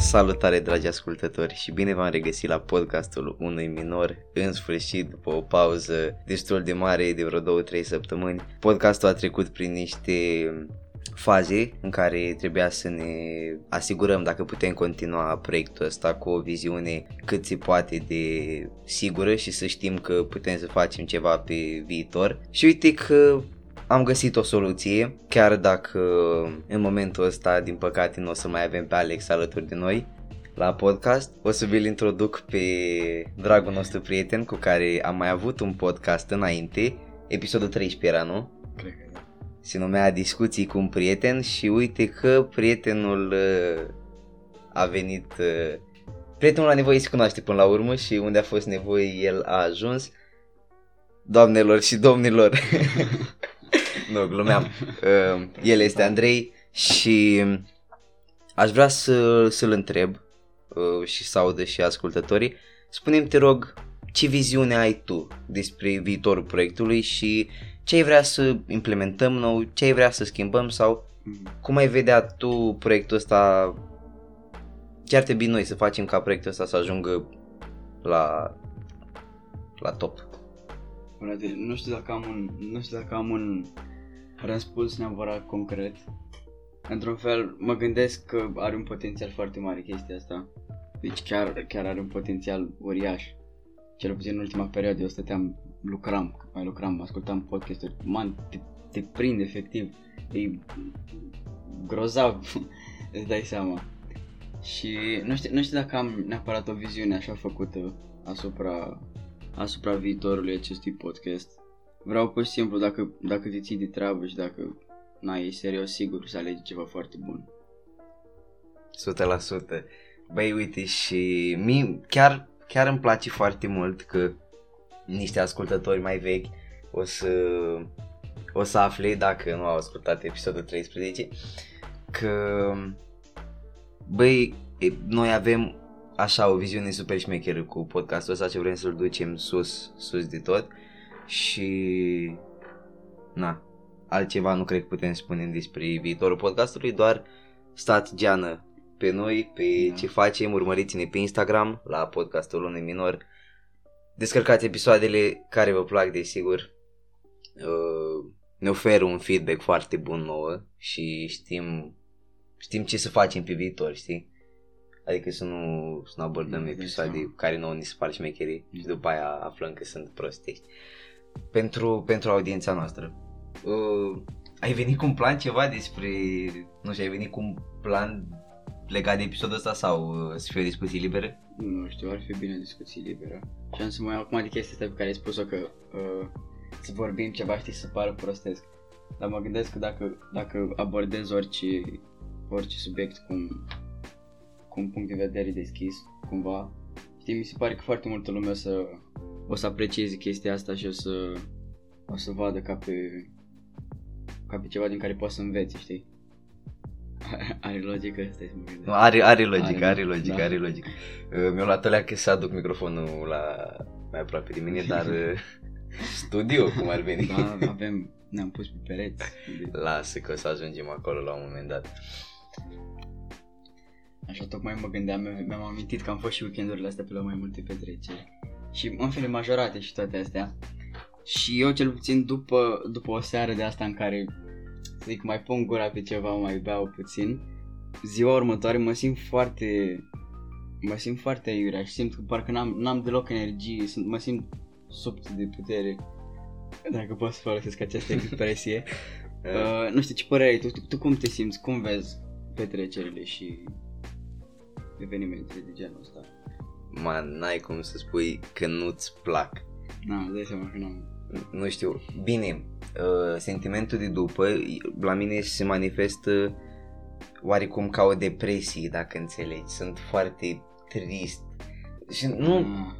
Salutare dragi ascultători și bine v-am regăsit la podcastul unui minor în sfârșit după o pauză destul de mare de vreo 2-3 săptămâni. Podcastul a trecut prin niște faze în care trebuia să ne asigurăm dacă putem continua proiectul ăsta cu o viziune cât se poate de sigură și să știm că putem să facem ceva pe viitor. Și uite că am găsit o soluție, chiar dacă în momentul ăsta, din păcate, nu o să mai avem pe Alex alături de noi la podcast. O să vi-l introduc pe dragul nostru prieten cu care am mai avut un podcast înainte, episodul 13 era, nu? Cred că da. Se numea Discuții cu un prieten și uite că prietenul uh, a venit... Uh, prietenul a nevoie să cunoaște până la urmă și unde a fost nevoie el a ajuns. Doamnelor și domnilor, nu, glumeam. Uh, el este Andrei și aș vrea să, să-l întreb uh, și să audă și ascultătorii. Spune-mi, te rog, ce viziune ai tu despre viitorul proiectului și ce ai vrea să implementăm nou, ce ai vrea să schimbăm sau cum ai vedea tu proiectul ăsta ce ar trebui noi să facem ca proiectul ăsta să ajungă la, la top? Frate, nu știu dacă am un, nu știu dacă am un răspuns neapărat concret. Într-un fel, mă gândesc că are un potențial foarte mare chestia asta. Deci chiar, chiar are un potențial uriaș. Cel puțin în ultima perioadă eu stăteam, lucram, cât mai lucram, ascultam podcasturi. Man, te, te prind efectiv. E grozav, îți dai seama. Și nu știu, nu știu dacă am neapărat o viziune așa făcută asupra, asupra viitorului acestui podcast. Vreau pur și simplu, dacă, dacă te ții de treabă și dacă n-ai serios sigur să alegi ceva foarte bun. 100%. Băi, uite, și mi chiar, chiar îmi place foarte mult că niște ascultători mai vechi o să, o să afle, dacă nu au ascultat episodul 13, că, băi, e, noi avem așa o viziune super șmecheră cu podcastul ăsta ce vrem să-l ducem sus, sus de tot și na, altceva nu cred că putem spune despre viitorul podcastului, doar stați geană pe noi, pe Da. ce facem, urmăriți-ne pe Instagram la podcastul unui minor, descărcați episoadele care vă plac, desigur, Uh, ne oferă un feedback foarte bun nouă și știm, știm ce să facem pe viitor, știi? Adică să nu, să nu abordăm Da, episoade seama. care nouă ni se par șmecherii și Da. după aia aflăm că sunt prostești. Pentru, pentru audiența noastră. Uh, ai venit cu un plan ceva despre, nu știu, ai venit cu un plan legat de episodul ăsta sau uh, să fie o discuție liberă? Nu știu, ar fi bine o discuție liberă. Și am să mă iau acum de chestia asta pe care ai spus-o că uh, să vorbim ceva, știi, să pară prostesc. Dar mă gândesc că dacă, dacă abordez orice, orice subiect cu un, cu un punct de vedere deschis, cumva, știi, mi se pare că foarte multă lume o să, o să aprecieze chestia asta și o să, o să vadă ca pe, ca pe ceva din care poți să înveți, știi? Are logică? Stai să mă gândesc. Nu, are, are logică, Are, are logică, da. are logică. Uh, mi-a luat alea că să aduc microfonul la mai aproape de mine, dar uh, studio cum ar veni. Da, avem, ne-am pus pe pereți. Lasă că o să ajungem acolo la un moment dat. Așa tocmai mă gândeam, mi- mi-am amintit că am fost și weekendurile astea pe la mai multe petreceri. Și în fine majorate și toate astea. Și eu cel puțin după, după o seară de asta în care, să zic, mai pun gura pe ceva, mai beau puțin, ziua următoare mă simt foarte, mă simt foarte iurea și simt că parcă n-am, n-am deloc energie, sunt, mă simt subt de putere, dacă pot să folosesc această expresie. Uh, nu știu ce părere ai tu, tu, tu cum te simți, cum vezi petrecerile și evenimentele de genul ăsta? Man, n-ai cum să spui că nu-ți plac. Na, îți dai seama că n-am... Nu știu, bine, uh, sentimentul de după la mine se manifestă oarecum ca o depresie, dacă înțelegi. Sunt foarte trist. Și nu, Ah,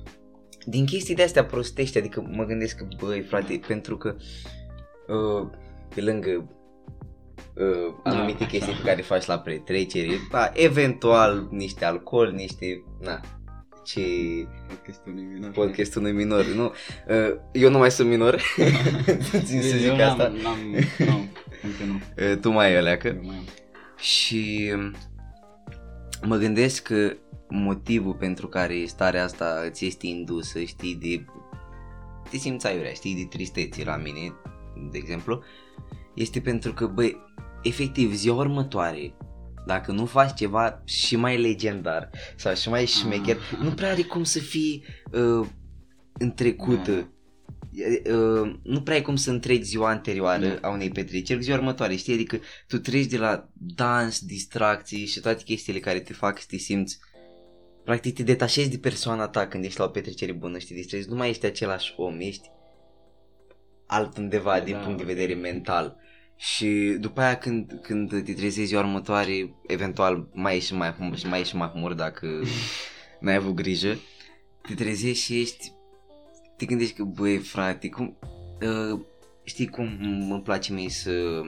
din chestii de astea prostești, adică mă gândesc că, băi, frate, pentru că uh, pe lângă uh, anumite așa. chestii pe care le faci la petrecere, da, eventual niște alcool, niște, na, ce podcastul unui minor. podcastul unui minor, nu? Uh, eu nu mai sunt minor, țin să zic Eu n-am- asta, N-am, nu, încă nu. uh, tu mai ai alea, că Eu mai am. și mă gândesc că motivul pentru care starea asta îți este indusă, știi, de te simți aiurea, știi, de tristețe la mine, de exemplu, este pentru că, băi, efectiv, ziua următoare, dacă nu faci ceva și mai legendar sau și mai șmecher, Ah. nu prea are cum să fii uh, întrecută. Da. Uh, nu prea ai cum să întregi ziua anterioară Da. a unei petreceri, ziua următoare, știi? Adică tu treci de la dans, distracții și toate chestiile care te fac să te simți practic te detașezi de persoana ta când ești la o petrecere bună și te distrezi, nu mai ești același om, ești altundeva Da, din punct de vedere ok. mental. Și după aia când, când te trezești ziua următoare, eventual mai ești și mai, și mai, ești și mai humor dacă n-ai avut grijă, te trezești și ești, te gândești că, băi frate, cum, uh, știi cum îmi place mie să,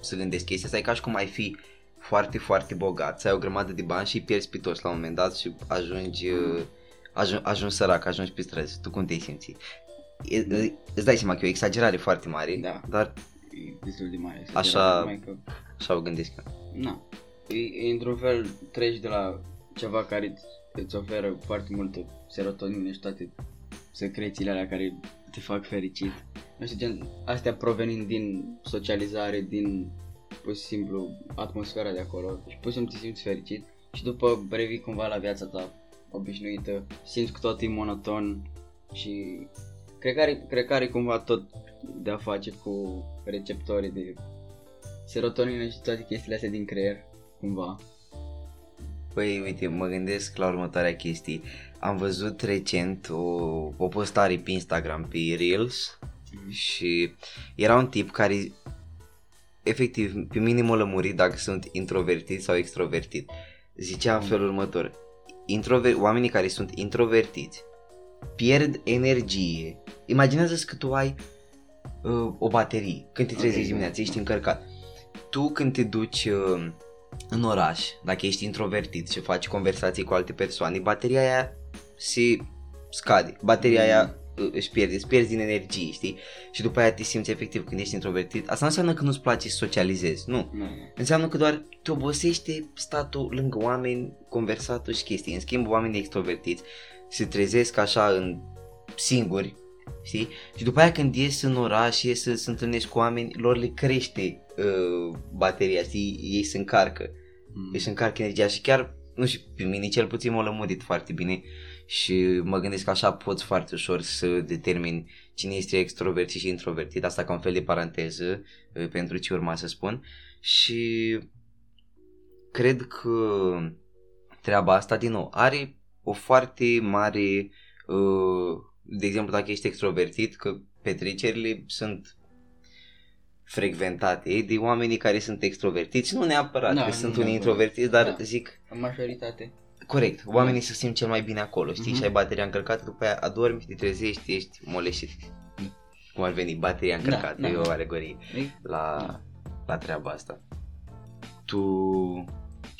să gândesc chestia asta, e ca și cum ai fi foarte, foarte bogat, să ai o grămadă de bani și îi pierzi pe toți la un moment dat și ajungi, uh, ajungi, ajungi sărac, ajungi pe străzi. Tu cum te-ai simți? E, e, îți dai seama că e o exagerare foarte mare, Da. dar E destul de mare. să Așa- zic, numai că, așa o gândesc eu. na, e, e, într-un fel treci de la ceva care îți, îți oferă foarte multă serotonină și toate secrețiile alea care te fac fericit. Nu știu, gen, astea provenind din socializare, din pur și simplu atmosfera de acolo și pur și simplu te simți fericit și după revii cumva la viața ta obișnuită, simți că tot e monoton și cred că are, cred că are cumva tot de a face cu receptorii de serotonină și toate chestiile astea din creier, cumva. Păi, uite, mă gândesc la următoarea chestie. Am văzut recent o, o postare pe Instagram, pe Reels, și era un tip care, efectiv, pe mine m-a lămurit dacă sunt introvertit sau extrovertit. Zicea în felul următor, Introver- oamenii care sunt introvertiți pierd energie. Imaginează-ți că tu ai uh, o baterie, când te trezești Ok. dimineața, ești încărcat. Tu când te duci uh, în oraș, dacă ești introvertit și faci conversații cu alte persoane, bateria aia se scade. Bateria aia uh, își pierde, îți pierzi din energie, știi? Și după aia te simți efectiv când ești introvertit. Asta nu înseamnă că nu-ți place să socializezi, nu. Nu, Înseamnă că doar te obosește statul lângă oameni, conversatul și chestii. În schimb, oamenii extrovertiți se trezesc așa în singuri, știi? Și după aia când ies în oraș, ies să se întâlnești cu oameni, lor le crește uh, bateria, știi? Ei se încarcă, Mm. își încarcă energia și chiar, nu știu, pe mine cel puțin m-a lămurit foarte bine și mă gândesc că așa poți foarte ușor să determini cine este extrovertit și introvertit, asta ca un fel de paranteză uh, pentru ce urma să spun și cred că treaba asta din nou are o foarte mare uh, de exemplu dacă ești extrovertit că petrecerile sunt frecventate de oamenii care sunt extrovertiți, nu neapărat Da, că nu sunt unii neapărat. introvertiți, dar Da. zic În majoritate. corect, oamenii se simt cel mai bine acolo, știi, Mhm. și ai bateria încărcată, după aia adormi, te trezești, ești moleșit. Cum ar veni, bateria încărcată, da. e o alegorie E, la, Da. la treaba asta. Tu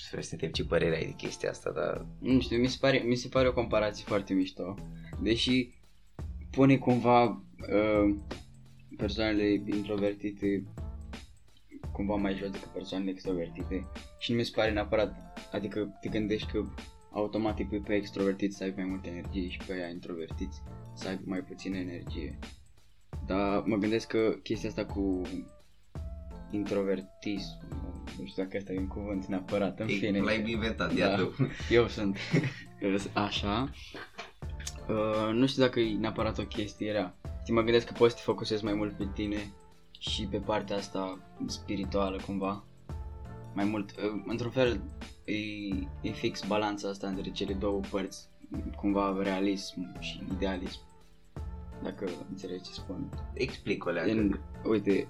vreau să te întreb ce părere ai de chestia asta, dar nu știu, mi se, pare, mi se pare o comparație foarte mișto. Deși pune cumva uh, persoanele introvertite cumva mai jos decât persoanele extrovertite și nu mi se pare neapărat, adică te gândești că automat îi pui pe extrovertiți să aibă mai multă energie și pe aia introvertiți să aibă mai puțină energie. Dar mă gândesc că chestia asta cu introvertism, nu știu dacă asta e un cuvânt neapărat, în fine. inventat, Da. Eu sunt așa. Uh, nu știu dacă e neapărat o chestie rea. Știi, mă gândesc că poți să te focusezi mai mult pe tine și pe partea asta spirituală cumva. Mai mult, uh, într-un fel, e, e fix balanța asta între cele două părți. Cumva realism și idealism. Dacă înțelegi ce spun. Explic-o, leagă. În, uite,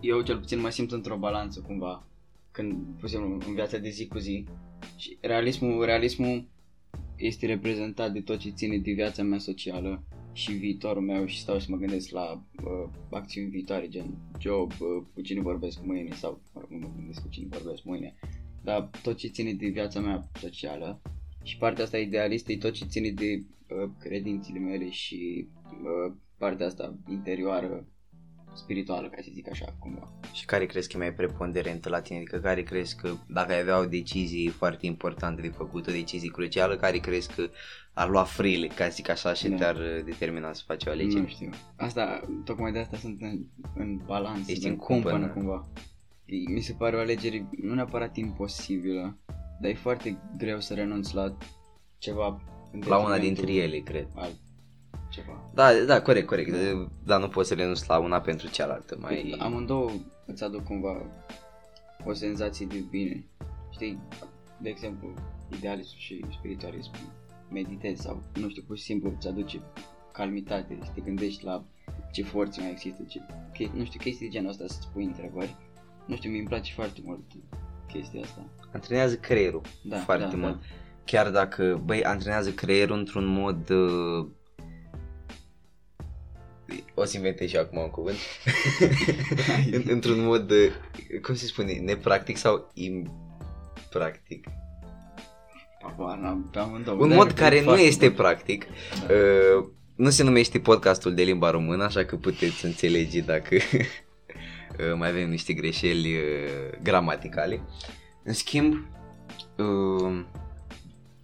eu cel puțin mă simt într-o balanță cumva când, pur și simplu, în viața de zi cu zi și realismul, realismul este reprezentat de tot ce ține de viața mea socială și viitorul meu și stau să mă gândesc la uh, acțiuni viitoare, gen job, uh, cu cine vorbesc mâine sau mă rog, nu mă gândesc cu cine vorbesc mâine, dar tot ce ține de viața mea socială și partea asta idealistă e tot ce ține de uh, credințele mele și uh, partea asta interioară spirituală, ca să zic așa, cumva. Și care crezi că e mai preponderentă la tine? Adică care crezi că dacă ai avea o decizie foarte importantă de făcut, o decizie crucială, care crezi că ar lua freely, ca să zic așa, și Da. te-ar uh, determina să faci o alegere? Nu știu. Asta, tocmai de asta sunt în, în balans, Ești în în cumpănă cumpănă. cumva. E- Mi se pare o alegere nu neapărat imposibilă, dar e foarte greu să renunți la ceva în La una detrimentul dintre ele, cred. Altceva. Da, da, corect, corect. Dar nu poți să renunți la una pentru cealaltă. Mai... Amândouă îți aduc cumva o senzație de bine. Știi, de exemplu, idealism și spiritualism, meditezi sau, nu știu, pur și simplu îți aduce calmitate și te gândești la ce forțe mai există, ce, che- nu știu, chestii de genul ăsta să-ți pui întrebări. Nu știu, mi-mi place foarte mult chestia asta. Antrenează creierul Da, foarte da, mult. Da. Chiar dacă, băi, antrenează creierul într-un mod... Uh... O să inventez și eu acum un cuvânt. În- într-un mod, uh, cum se spune, nepractic sau impractic. Apar, n-am- pe amândouă. Un Dar mod e care nu foarte este bun. practic. Da. Uh, nu se numește podcastul de limba română, așa că puteți înțelege dacă uh, mai avem niște greșeli uh, gramaticale. În schimb, uh,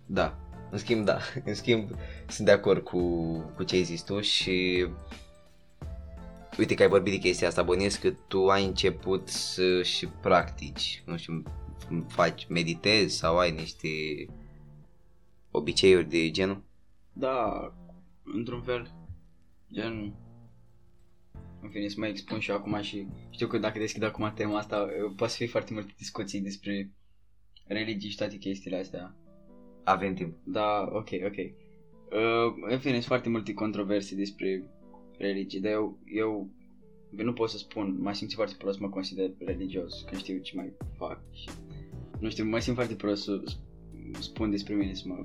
da, în schimb, da, în schimb, sunt de acord cu, cu ce ai zis tu și uite că ai vorbit de chestia asta, bănuiesc că tu ai început să și practici, nu știu, faci, meditezi sau ai niște obiceiuri de genul? Da, într-un fel, gen, în fine, să mă expun și eu acum și știu că dacă deschid acum tema asta, poate să fie foarte multe discuții despre religii și toate chestiile astea. Avem timp. Da, ok, ok. Uh, în fine, sunt foarte multe controverse despre religii, dar eu, eu nu pot să spun, mă simt foarte prost, mă consider religios când știu ce mai fac și nu știu, mă simt foarte prost să sp- spun despre mine, să mă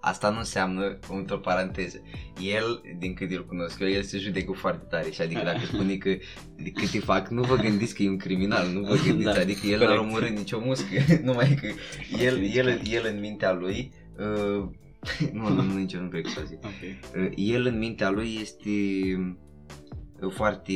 Asta nu înseamnă, într-o paranteză, el, din cât îl cunosc eu, el se judecă foarte tare și adică dacă spune că de cât îi fac, nu vă gândiți că e un criminal, nu vă gândiți, Da, adică el n-a corect. omorât nicio muscă, numai că el, el, el în mintea lui, uh, nu, nu, nu, nici eu nu cred că s-a zis, Ok. uh, el în mintea lui este uh, foarte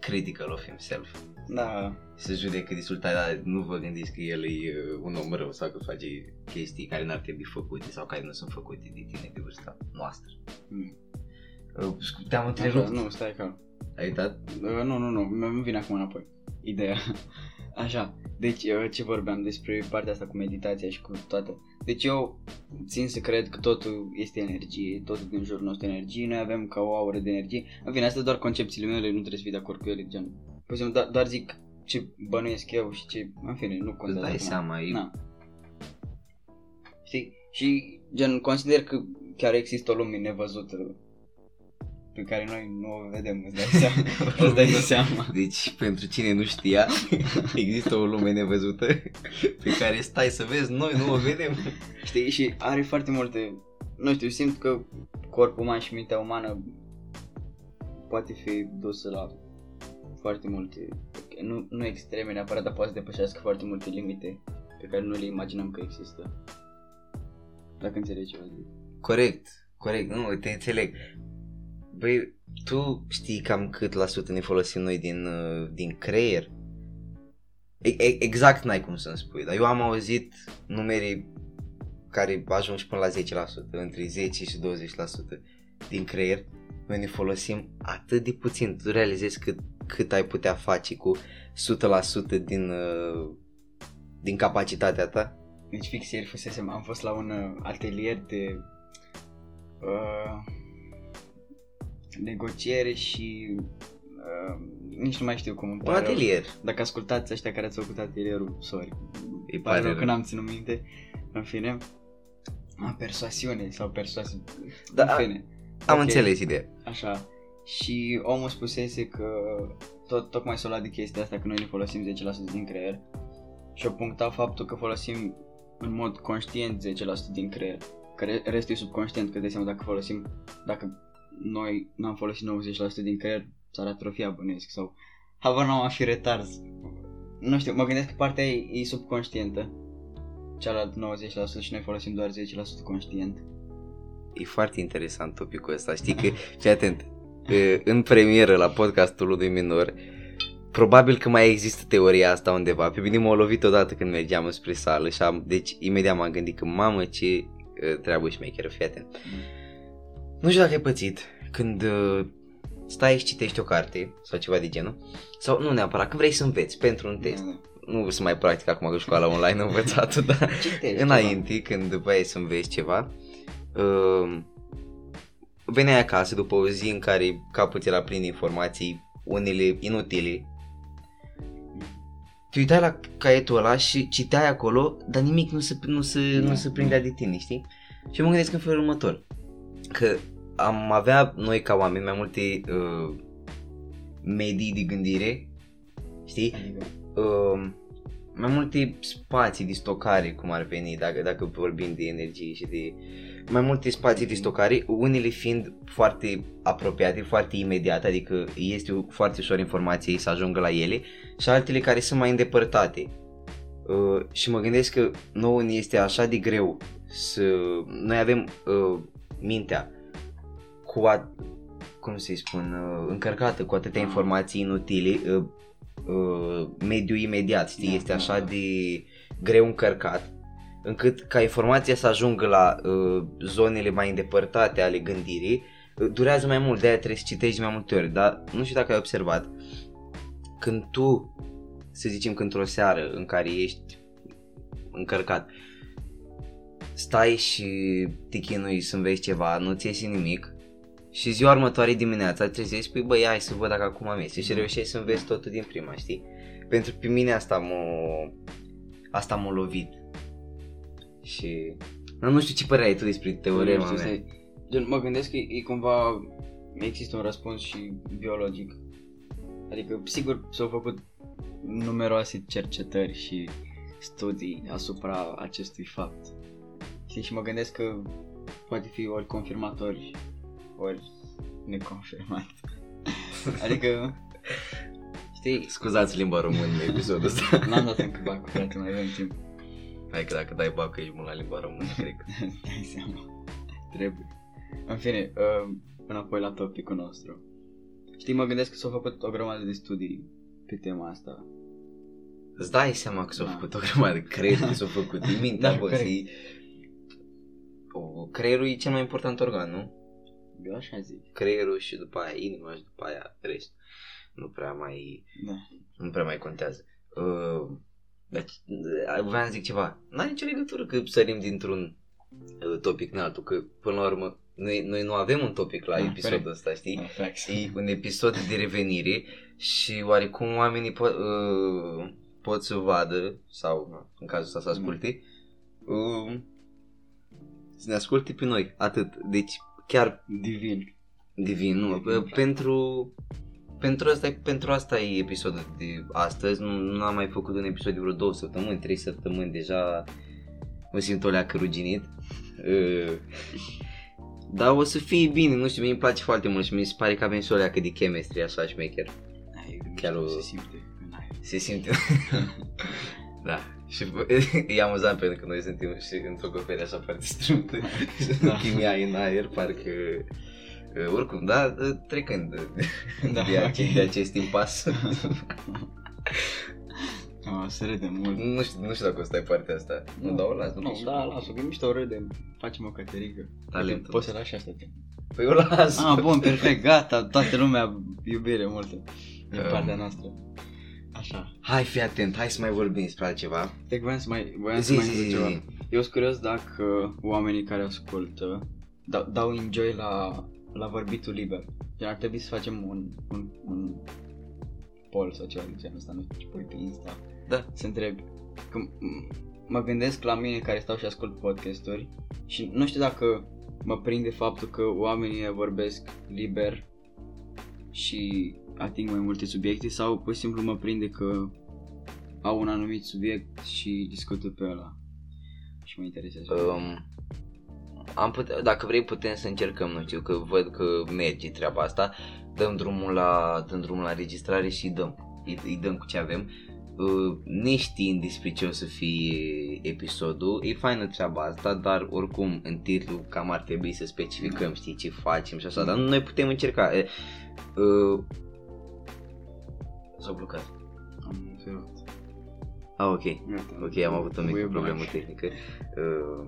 critical of himself. Da, Se judecă destul tare, dar nu vă gândiți că el e uh, un om rău sau că face chestii care n-ar trebui făcute sau care nu sunt făcute de tine de vârsta noastră. Mm. Uh, Te-am Așa, întrerupt. nu, stai calm. Ai uitat? Uh, nu, nu, nu, mi vine acum înapoi. Ideea. Așa, deci uh, ce vorbeam despre partea asta cu meditația și cu toată. Deci eu țin să cred că totul este energie, totul din jurul nostru este energie, noi avem ca o aură de energie. În fine, astea doar concepțiile mele, nu trebuie să fii de acord cu ele, gen. Pur și simplu, doar, doar zic ce bănuiesc eu și ce, în fine, nu Îți contează. dai acum. seama, e... Na. Știi? Și gen consider că chiar există o lume nevăzută pe care noi nu o vedem, îți dai seama. îți dai seama. Deci, pentru cine nu știa, există o lume nevăzută pe care stai să vezi, noi nu o vedem. Știi? Și are foarte multe, nu știu, simt că corpul uman și mintea umană poate fi dusă la foarte multe, nu, nu extreme neapărat, dar poate să depășească foarte multe limite pe care nu le imaginăm că există. Dacă înțelegi ce vreau să zic. Corect, corect, nu, te înțeleg. Băi, tu știi cam cât la sută ne folosim noi din, uh, din creier? E, e, exact n-ai cum să-mi spui, dar eu am auzit numere care ajung și până la 10%, între 10 și 20% din creier. Noi ne folosim atât de puțin, tu realizezi cât, cât ai putea face cu 100% din, uh, din capacitatea ta? Deci fix ieri fusesem, am fost la un uh, atelier de uh, negociere și uh, nici nu mai știu cum îmi Un pare rău. atelier. Dacă ascultați ăștia care ați făcut atelierul, sorry. Îi Pare pare rău rău. că n-am ținut minte. În fine. A, persoasiune sau persoasiune. Da, în fine. Am Ok. înțeles ideea. Așa. Și omul spusese că tot, tocmai s-a luat de chestia asta că noi ne folosim 10% din creier și a punctat faptul că folosim în mod conștient 10% din creier. Că re- restul e subconștient, că de seama dacă folosim, dacă noi n-am folosit 90% din creier, s-ar atrofia bănuiesc sau habar n-am am fi retars. Nu știu, mă gândesc că partea e, e subconștientă, cealaltă 90% și noi folosim doar 10% conștient. E foarte interesant topicul ăsta. Știi că, fii atent, e, în premieră la podcastul lui Minor, probabil că mai există teoria asta undeva. Pe mine m-a lovit odată când mergeam spre sală și am, deci imediat m-am gândit că mamă ce uh, treabă șmecheră, fii atent. Nu știu dacă ai pățit când uh, stai și citești o carte sau ceva de genul sau nu neapărat, când vrei să înveți pentru un test. Da, Nu să mai practic acum că școala online am învățat dar Citești înainte când după aia să înveți ceva uh, veneai acasă după o zi în care capul ți era plin de informații unele inutile te uitai la caietul ăla și citeai acolo, dar nimic nu se, nu se, Da. nu se prindea de tine, știi? Și mă gândesc în felul următor, că am avea noi ca oameni mai multe uh, medii de gândire, știi? Adică, uh, mai multe spații de stocare, cum ar veni, dacă, dacă vorbim de energie și de mai multe spații de stocare, unele fiind foarte apropiate, foarte imediate, adică este o- foarte ușor informației să ajungă la ele și altele care sunt mai îndepărtate. Uh, și mă gândesc că nouă ne este așa de greu să... Noi avem uh, mintea cu a, cum să-i spun, uh, încărcată cu atâtea informații inutile, uh, uh, mediul imediat, știi, Da, este da, așa da. de greu încărcat încât ca informația să ajungă la uh, zonele mai îndepărtate ale gândirii uh, durează mai mult, de-aia trebuie să citești de mai multe ori, dar nu știu dacă ai observat când tu, să zicem că într-o seară în care ești încărcat stai și te chinui să înveți ceva, nu-ți iese nimic și ziua următoare dimineața trezești și spui, băi, hai să văd dacă acum am iese și reușești să înveți totul din prima, știi? Pentru pe mine asta m-a, asta m-a lovit. Și nu, nu știu ce părere ai tu despre teorema Nu știu, mea. stai. Gen, mă gândesc că e, e cumva, există un răspuns și biologic. Adică, sigur, s-au făcut numeroase cercetări și studii asupra acestui fapt. Știi, și mă gândesc că poate fi ori confirmator ori neconfirmat. adică, știi, Scuzați limba română în episodul ăsta. n-am dat încă bacul, frate, mai avem timp. Hai că dacă dai bacă ești bun la limba română, cred că. Dai seama. Trebuie. În fine, uh, înapoi la topicul nostru. Știi, mă gândesc că s-au făcut o grămadă de studii pe tema asta. Îți dai seama că s-au Da. făcut o grămadă, cred că s-au făcut din mintea, Da, bă, corect. și... O, creierul e cel mai important organ, nu? Eu așa zic. Creierul și după aia inima și după aia rest. Nu prea mai, Da. nu prea mai contează. Uh, deci, uh, voiam să zic ceva. N-are nicio legătură că sărim dintr-un uh, topic în altul, că până la urmă noi, noi nu avem un topic la Da, episodul corect. ăsta, știi? Da, facts. E un episod de revenire și oarecum oamenii po- uh, pot să vadă, sau în cazul ăsta să asculte, uh, să ne asculte pe noi, atât. Deci chiar Divin. divin, nu, Divin, uh, pentru, pentru, asta, pentru asta e episodul de astăzi, nu, nu am mai făcut un episod de vreo două săptămâni, trei săptămâni, deja mă simt o leacă ruginit. Uh, dar o să fie bine, nu știu, mie îmi place foarte mult și mi se pare că avem și o leacă de chemistry așa șmecher. Ai, Chiar Chiar o- se simte în aer. Se simte. da. Și e amuzant pentru că noi suntem și într-o copere așa foarte strâmtă. Da. Da. Chimia e în aer, parcă... uh, Oricum, da, uh, trecând de, Da, de, ok. acest, de acest impas. Oh, să râdem mult. nu, știu, nu știu dacă o stai partea asta. Nu, dar o las. Nu, da, las-o, că e mișto râdem. Facem o căterică. Talentul. Poți să lași asta timp. Păi o las. Ah, bun, perfect, gata, toată lumea iubire multă din Um. partea noastră. Așa. Hai, fii atent, hai să mai vorbim despre altceva. Deci voiam să mai, voiam să Zi, mai zi, zic zi, ceva. zi. Eu sunt curios dacă oamenii care ascultă dau, dau enjoy la, la vorbitul liber. Gen, ar trebui să facem un, un, un poll sau ceva de genul ăsta, nu știu ce pui pe Insta. Da. Să întreb. Că m- mă gândesc la mine care stau și ascult podcasturi și nu știu dacă mă prinde faptul că oamenii vorbesc liber și ating mai multe subiecte sau pur și simplu mă prinde că au un anumit subiect și discută pe ăla și mă interesează. Um, am put- dacă vrei putem să încercăm, nu știu, că văd că merge treaba asta, dăm drumul la, dăm drumul la registrare și îi dăm, îi, îi dăm cu ce avem. Uh, neștiind despre ce o să fie episodul, e faină treaba asta, dar oricum în titlu cam ar trebui să specificăm, știi, ce facem și așa, dar noi putem încerca. E, Uh, S-a blocat. observat. Ah, ok. Iată, Ok, am avut o mică e problemă bun. tehnică. Uh,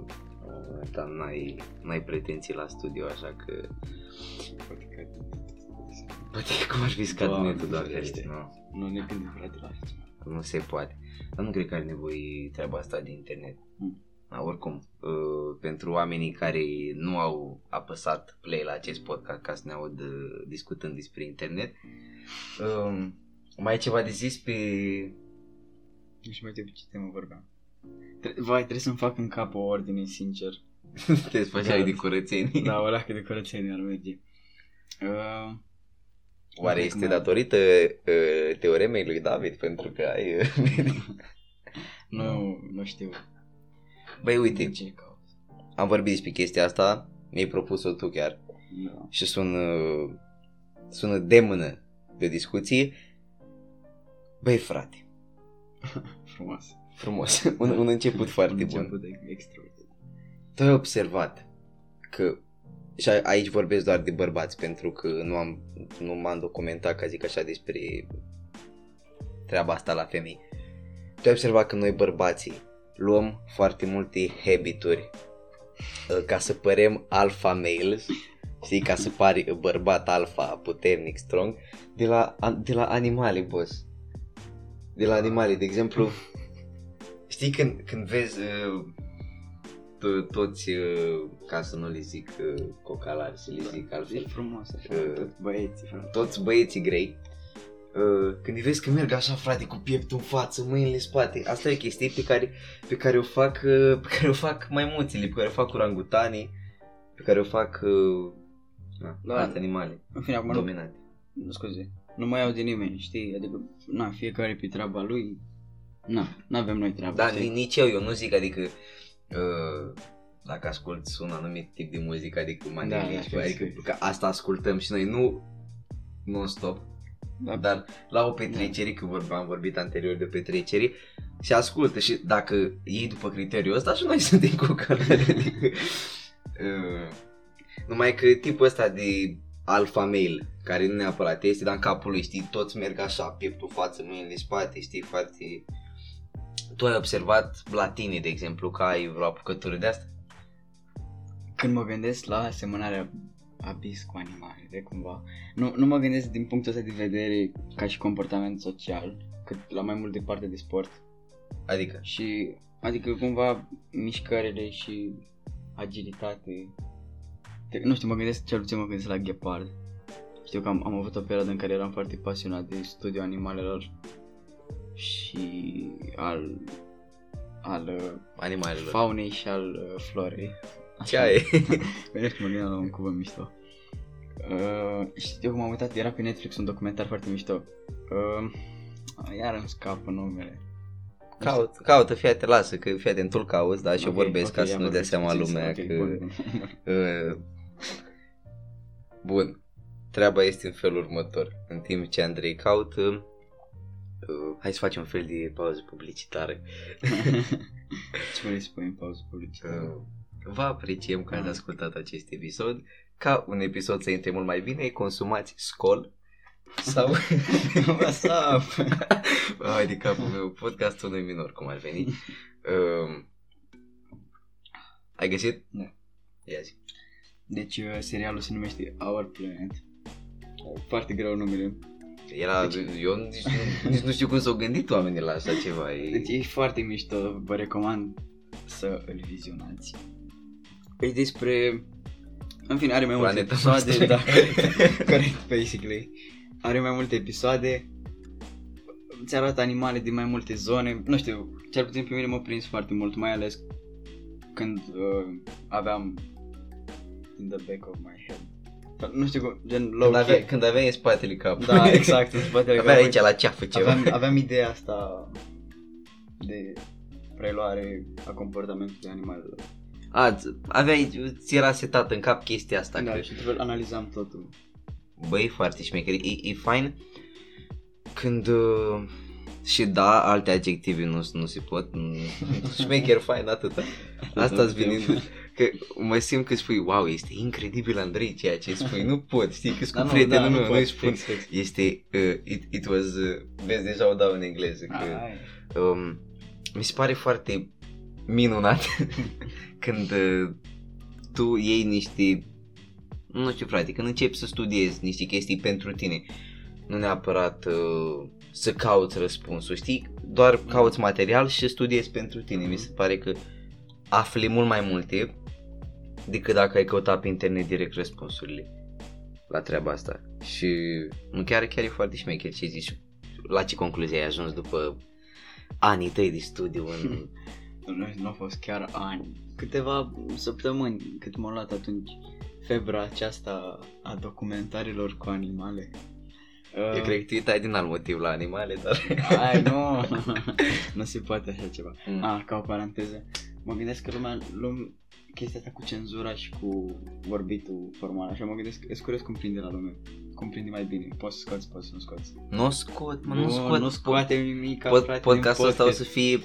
dar n-ai, n-ai pretenții la studio, așa că Poate că... Poate cum ar fi scad Doamne, netul, doar ferește. ferește, nu, Nu ne gândim frate la așa. nu se poate. Dar nu cred că are nevoie treaba asta de internet. Mm. Da, oricum, uh, pentru oamenii care nu au apăsat play la acest podcast ca să ne aud uh, discutând despre internet, uh, mai ai ceva de zis pe... Nu știu mai de ce temă vorbeam. Tre- Vai, trebuie să-mi fac în cap o ordine, sincer. te făceai de curățenii? Da, o leacă de curățenie ar merge. Uh, Oare Cred este că- datorită uh, teoremei lui David pentru că ai... Uh, nu, nu știu. Băi, uite, De ce caut? am vorbit despre chestia asta, mi-ai propus-o tu chiar Da. și sună, sună de mână de discuție. Băi, frate, Frumos. frumos, un, un început foarte Un bun. început de extraordinar. Tu ai observat că și a- aici vorbesc doar de bărbați pentru că nu am nu m-am documentat ca zic așa despre treaba asta la femei. Tu ai observat că noi bărbații luăm foarte multe habituri uh, ca să părem alpha males, știi, ca să pari bărbat alfa, puternic, strong, de la, de la animale, boss. De la animale, de exemplu, știi când, când vezi uh, to- toți, uh, ca să nu le zic uh, cocalari, să le zic E altfel, frumos așa, Uh, tot băieții, frate. toți băieții grei, uh, când îi vezi că merg așa, frate, cu pieptul în față, mâinile în spate, asta e o chestie pe care, pe care o fac, uh, pe care o fac maimuțele, pe care o fac orangutanii, pe care o fac uh, na, Da. da. alte animale În fine, acum nu, dominante. nu, scuze, nu mai iau de nimeni, știi? Adică, na, fiecare pe treaba lui, na, nu avem noi treaba, Da, știi? ni- nici eu, eu nu zic, adică uh, dacă asculti un anumit tip de muzică, adică manelici, da, adică știu. că asta ascultăm și noi, nu non-stop, Da. dar la o petrecere, că vorbeam, am vorbit anterior de o petrecere, se ascultă și dacă iei după criteriul ăsta și noi suntem cu calare, adică, uh, numai că tipul ăsta de alpha male, care nu neapărat este, dar în capul lui, știi, toți merg așa, pieptul față, mâinile în spate, știi, foarte... Tu ai observat la tine, de exemplu, că ai vreo apucătură de asta? Când mă gândesc la asemănarea abis cu animale, de cumva, nu, nu mă gândesc din punctul ăsta de vedere ca și comportament social, cât la mai mult de parte de sport. Adică, Și, adică cumva, mișcările și agilitate. Te- Nu știu, mă gândesc, cel puțin mă gândesc la ghepard. Știu că am, am avut o perioadă în care eram foarte pasionat de studiul animalelor și al, al uh, animalelor. faunei și al uh, florei. Ce ai? Mereu mă gândeam la un cuvânt mișto. Uh, știu că m-am uitat, era pe Netflix un documentar foarte mișto. Uh, iar îmi scapă numele. Caut, caută, fii atent, lasă, că fii atent, tu cauți, da, și eu Ok, vorbesc ok, ca să ia nu dea vorbesc seama puțin, lumea ok, că... bun, bun. Uh, Bun. Treaba este în felul următor. În timp ce Andrei caută, uh, hai să facem un fel de pauză publicitară. Ce vrei să pui în pauză publicitară? Uh, Vă apreciem că ați Ah. ascultat acest episod. Ca un episod să intre mult mai bine, consumați scol sau... What's up? Hai de capul meu, podcastul unui minor, cum ar veni. Uh, ai găsit? Da. Ia zi. Deci uh, serialul se numește Our Planet. Foarte greu numele. Era, Deci- eu nici, nu- nici nu știu cum s-au gândit oamenii la așa ceva. E... Deci e foarte mișto, vă recomand să îl vizionați. E despre... În fine, are mai multe Planeta episoade, noastră. da, corect, corect, basically. Are mai multe episoade, îți arată animale din mai multe zone, nu știu, cel puțin pe mine m-a prins foarte mult, mai ales când uh, aveam in the back of my head. Sau, Nu știu cum, gen low Când, avea, când aveai în spatele capului. Da, exact, în spatele Avea capului. aici la ceafă ceva. aveam, aveam ideea asta de preluare a comportamentului animalelor. A, ți- aveai, ți era setat în cap chestia asta. Da, că, și într-un fel analizam totul. băi, foarte șmecher. E, e fain când uh, Și da, alte adjective nu, nu se pot. nu- Șmecher, fain, atâta. Asta îți venind. Că mă simt că spui, wow, este incredibil, Andrei, ceea ce spui. Nu pot, știi, că Da, cu nu, prietenul da, nu meu, pot, nu spun. fix, fix. Este, uh, it, it was, uh, vezi, deja o dau în engleză. Că, Ai. um, mi se pare foarte minunat când uh, tu iei niște, nu știu frate, când începi să studiezi niște chestii pentru tine, nu neapărat uh, să cauți răspunsul, știi? Doar cauți material și studiezi pentru tine. Mi se pare că afli mult mai multe decât dacă ai căutat pe internet direct răspunsurile la treaba asta. Și nu chiar, chiar e foarte șmecher ce zici. La ce concluzie ai ajuns după anii tăi de studiu în... Nu, nu au fost chiar ani. Câteva săptămâni cât m-a luat atunci febra aceasta a documentarilor cu animale. Eu cred că tu uitai din alt motiv la animale, dar... Ai, nu, nu se poate așa ceva. Mm. Ah, ca o paranteză. Mă gândesc că lumea, lume, chestia asta cu cenzura și cu vorbitul formal, așa mă gândesc, că curios cum prinde la lume. Cum prinde mai bine. Poți să scoți, poți să nu scoți. Nu scot, mă, nu, scot. nu scoate nimic, Pod, frate, podcastul din ăsta o podcast. să fie...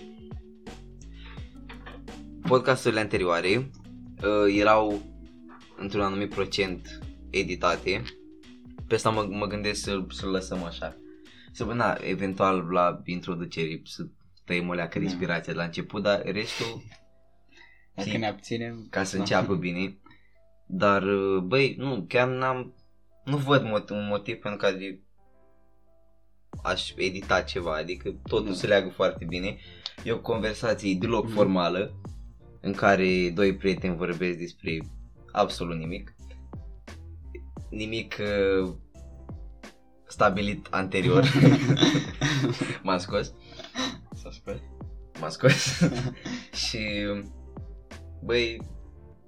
Podcasturile anterioare uh, erau într-un anumit procent editate. Pe asta mă, mă gândesc să, să-l lăsăm așa. Să, na, eventual la introducere să tăiem o leacă de Da. inspirație de la început, dar restul Dacă știi? ne abținem... ca să da. înceapă bine. Dar, uh, băi, nu, chiar n-am, nu văd mot- un motiv pentru care aș edita ceva, adică totul Da. se leagă foarte bine. E o conversație deloc Mhm. formală, în care doi prieteni vorbesc despre absolut nimic. Nimic uh, stabilit anterior. M-am scos. S-a spus. M-am scos. și, băi,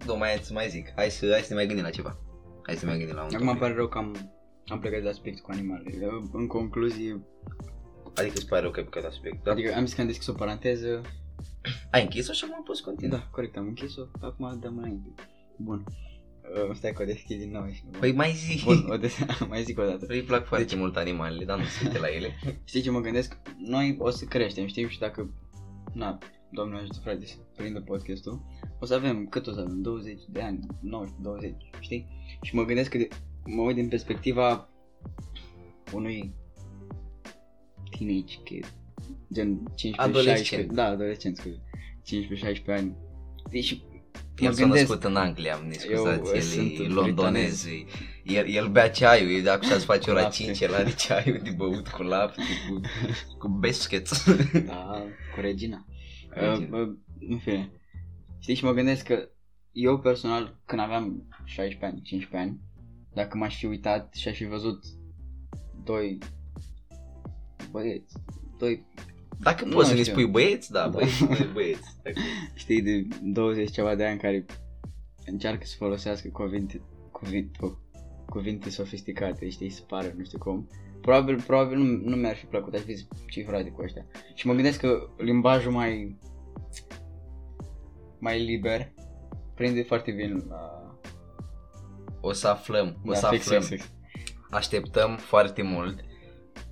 nu mai să mai zic. Hai să, hai să ne mai gândim la ceva. Hai să ne mai gândim la un Acum topic. îmi pare rău că am, am plecat de la subiect cu animale. În concluzie, Adică îți pare rău că ai plecat la subiect, da? adică am zis că am deschis o paranteză. Ai închis-o și acum poți continua. Da, corect, am închis-o. Acum dăm înainte. Bun. Uh, stai că o deschid din nou și... Păi mai zi. Bun, o des- mai zic o dată. Îi plac foarte Deci- mult animalele, dar nu se uite la ele. Știi ce mă gândesc? Noi o să creștem, știi? Și dacă, na, Doamne ajută frate să prindă podcastul, o să avem, cât o să avem? 20 de ani, 19, 20, știi? Și mă gândesc că de, mă uit din perspectiva unui teenage kid, gen 15-16, Adolescent. da, adolescent, scuze, 15-16 ani. Deci, mă El s-a gândesc, născut în Anglia, ne Eu, scuzați, uh, el sunt e britanez. londonez, e- el, el bea ceaiul, e dacă să-ți face ora Lapte. 5, el are ceaiul de băut cu lapte, cu, cu biscuits. Da, cu Regina. Regina. Uh, uh, în fine. Știi, și mă gândesc că eu personal, când aveam 16 ani, 15 ani, dacă m-aș fi uitat și aș fi văzut doi băieți, doi, Dacă Nu poți să ne știu. spui băieți, da, Da. băieți, băi- băieți. Dacă- știi, de 20 ceva de ani care încearcă să folosească cuvinte, cuvinte, cuvinte sofisticate, știi, să pară, nu știu cum. Probabil, probabil nu, nu mi-ar fi plăcut, aș fi cifrat cu ăștia. Și mă gândesc că limbajul mai mai liber prinde foarte bine la... O să aflăm, o Da, să fix, aflăm. fix, fix. Așteptăm foarte mult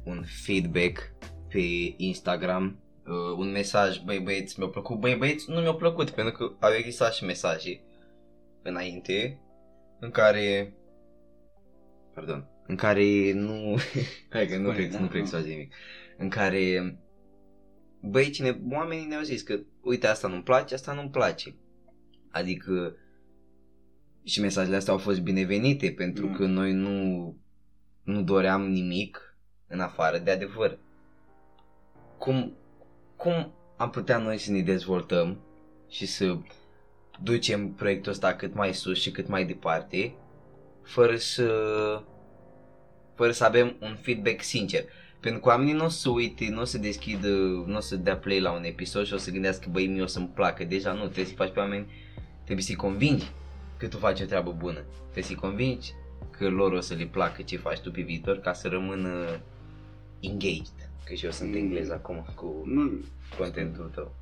un feedback pe Instagram, uh, un mesaj, băi băieți, mi-a plăcut, băi băieți, nu mi-a plăcut, pentru că au existat și mesaje înainte în care, pardon, în care nu, hai că nu Spune, cred, da, nu cred nu. să faci nimic, în care, băi, cine, oamenii ne-au zis că, uite, asta nu-mi place, asta nu-mi place, adică, și mesajele astea au fost binevenite pentru Mm. că noi nu, nu doream nimic în afară de adevăr. Cum, cum am putea noi să ne dezvoltăm și să ducem proiectul ăsta cât mai sus și cât mai departe fără să fără să avem un feedback sincer. Pentru că oamenii nu o să uite, nu o să deschidă, nu o să dea play la un episod și o să gândească, băi, mie o să-mi placă. Deja nu, trebuie să faci pe oameni, trebuie să-i convingi că tu faci o treabă bună. Trebuie să-i convingi că lor o să le placă ce faci tu pe viitor ca să rămână engaged. Că și eu sunt Mm. englez acum cu Nu, contentul tău.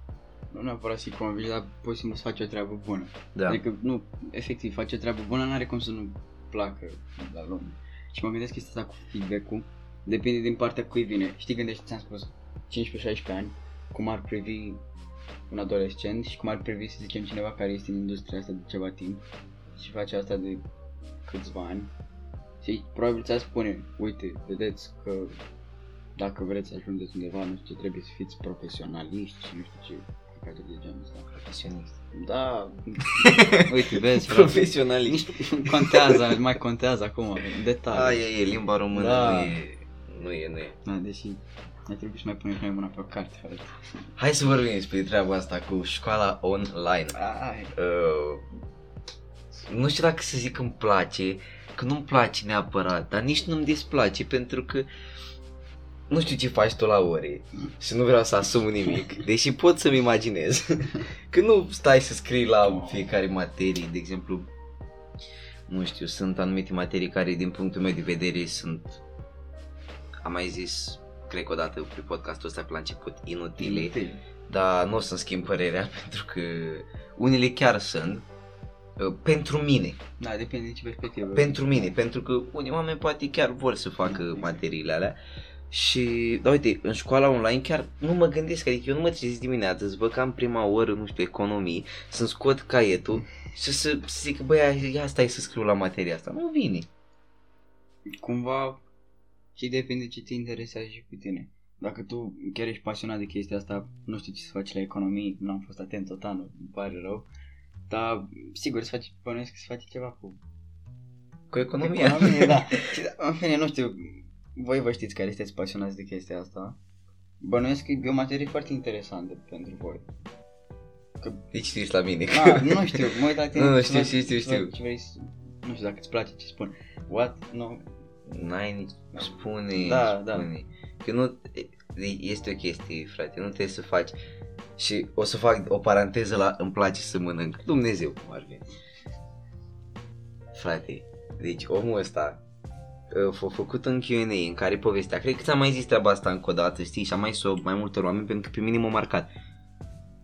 nu neapărat să-i convingi, dar pur și simplu să faci o treabă bună. Da. Adică, nu, efectiv, faci o treabă bună, n-are cum să nu placă la lume. Și mă gândesc chestia asta cu feedback-ul, depinde din partea cui vine. Știi, gândește, ți-am spus, 15-16 ani, cum ar privi un adolescent și cum ar privi, să zicem, cineva care este în industria asta de ceva timp și face asta de câțiva ani. Și probabil ți-ar spune, uite, vedeți că dacă vreți să ajungeți undeva, nu știu ce, trebuie să fiți profesionaliști și nu știu ce căcaturi de genul ăsta. Profesionist. Da, uite, vezi, frate. Profesionalist. Nici contează, mai contează acum, detalii. Aia e, limba română Da. nu e, nu e, nu e. Da, deși mai trebuie să mai punem și noi mâna pe o carte, frate. Hai să vorbim despre treaba asta cu școala online. Ai. Uh, nu știu dacă să zic îmi place, că nu-mi place neapărat, dar nici nu-mi displace pentru că nu știu ce faci tu la ore și nu vreau să asum nimic, deși pot să-mi imaginez. Că nu stai să scrii la fiecare materie, de exemplu, nu știu, sunt anumite materii care din punctul meu de vedere sunt, am mai zis, cred că odată pe podcastul ăsta pe la început, inutile, dar nu o să-mi schimb părerea pentru că unele chiar sunt uh, pentru mine, Da, depinde de ce perspectivă. pentru mine, pentru că unii oameni poate chiar vor să facă materiile alea și, da uite, în școala online chiar nu mă gândesc, adică eu nu mă trezesc dimineața, să văd că am prima oră, nu știu, economii, să-mi scot caietul și să, să zic, băi, ia stai să scriu la materia asta, nu vine. Cumva și depinde ce te interesează și pe tine. Dacă tu chiar ești pasionat de chestia asta, nu știu ce să faci la economii, nu am fost atent tot anul, îmi pare rău. Dar sigur să faci, bănuiesc că să faci ceva cu Cu economia. economie, da. Și, da, în fine, nu știu, voi vă știți care sunteți pasionați de chestia asta. Bănuiesc că e o materie foarte interesantă pentru voi. Deci știți la mine. Ah, nu știu, mă uit la tine. Nu, să știu, văd- știu, știu, să văd știu. Ce vrei să... Nu știu dacă îți place ce spun. What? Nu. N-ai nici, spune, Da, da. spune. Că nu, e- este o chestie, frate, nu trebuie să faci. Și o să fac o paranteză la îmi place să mănânc. Dumnezeu cum ar veni. Frate, deci omul ăsta uh, a făcut un Q&A în care povestea, cred că ți-am mai zis treaba asta încă o dată, știi, și am mai zis-o mai multor oameni pentru că pe mine m-a marcat.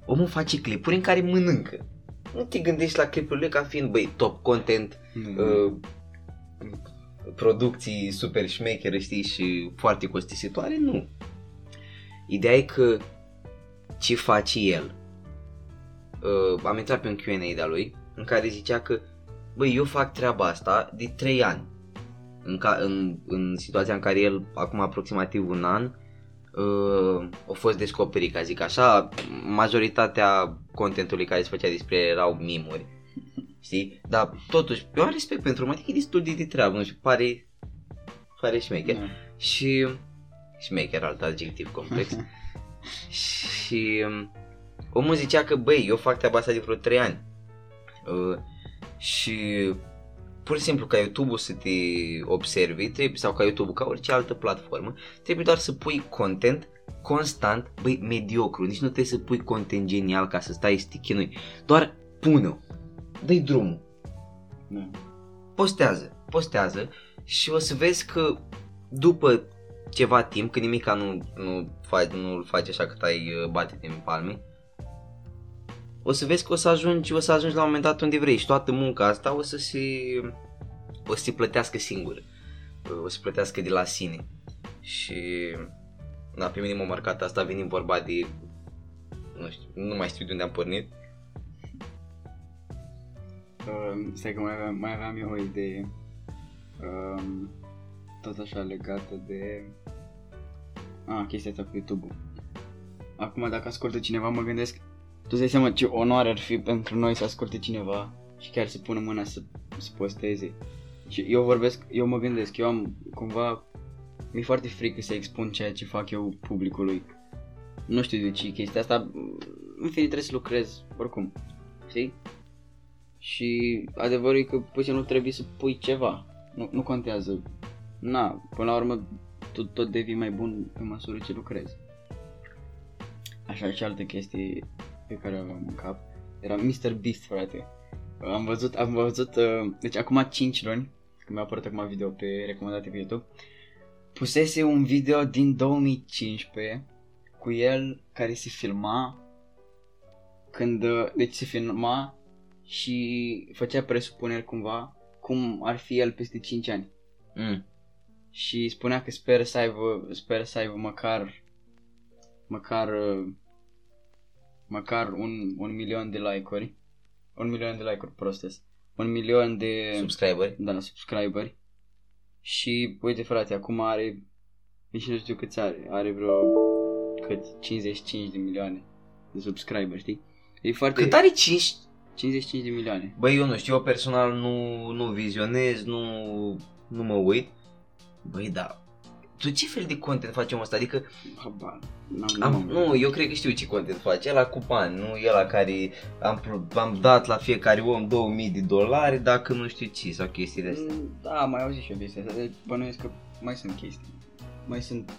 Omul face clipuri în care mănâncă. Nu te gândești la clipurile ca fiind, băi, top content, nu. uh, producții super șmechere, știi, și foarte costisitoare, nu. Ideea e că ce face el. Uh, am intrat pe un Q&A de-a lui în care zicea că băi, eu fac treaba asta de 3 ani. În, ca, în, în situația în care el, acum aproximativ un an, uh, a fost descoperit, ca zic așa, majoritatea contentului care se făcea despre el erau mimuri. Știi? Dar totuși, eu am respect pentru om, adică e destul de de treabă, nu știu, pare, pare șmecher. Da. Și șmecher, alt adjectiv complex. și um, omul zicea că, băi, eu fac treaba asta de vreo 3 ani. Uh, și pur și simplu ca YouTube-ul să te observi, trebuie, sau ca YouTube, ca orice altă platformă, trebuie doar să pui content constant, băi, mediocru, nici nu trebuie să pui content genial ca să stai să te chinui, doar pune-o, dă-i drumul, Da. postează, postează și o să vezi că după ceva timp, că nimica nu, nu, faci, nu-l faci așa cât ai uh, bate din palme, o să vezi că o să ajungi, o să ajungi la un moment dat unde vrei și toată munca asta o să se, o să se plătească singură, o să se plătească de la sine și da, pe mine m-a marcat asta venind vorba de, nu știu, nu mai știu de unde am pornit, Uh, stai că mai aveam, mai aveam eu o idee. Um, tot așa legată de... Ah, chestia asta cu YouTube-ul. Acum dacă ascultă cineva mă gândesc Tu îți dai seama ce onoare ar fi pentru noi să asculte cineva și chiar să pună mâna să, să posteze. Și eu vorbesc, eu mă gândesc, eu am cumva, mi-e foarte frică să expun ceea ce fac eu publicului. Nu știu de ce chestia asta, în fine trebuie să lucrez oricum, știi? Și adevărul e că pur nu trebuie să pui ceva, nu, nu contează. Na, până la urmă tu tot devii mai bun pe măsură ce lucrezi. Așa și alte chestii pe care o aveam în cap. Era Mr. Beast, frate. Am văzut, am văzut, uh, deci acum 5 luni, când mi-a apărut acum video pe recomandate pe YouTube, pusese un video din 2015 cu el care se filma când, uh, deci se filma și făcea presupuneri cumva cum ar fi el peste 5 ani. Mm. Și spunea că speră să aibă, speră să aibă măcar măcar uh, măcar un, un milion de like-uri. Un milion de like-uri prostesc. Un milion de Subscriberi. da, subscriberi. Și uite frate, acum are nici nu știu câți are. Are vreo cât 55 de milioane de subscriberi, știi? E foarte Cât are 5? 55 de milioane. Băi, eu nu știu, eu personal nu, nu vizionez, nu, nu mă uit. Băi, da. Tu ce fel de content facem ăsta? Adică, Habar. N-am, am, n-am nu, eu cred că știu ce content face. Ăla cu bani, nu ăla care am, pro- am dat la fiecare om 2000 de dolari dacă nu știu ce sau chestii de astea. Mm, Da, mai auzit și eu chestia asta. Deci bănuiesc că mai sunt chestii. Mai sunt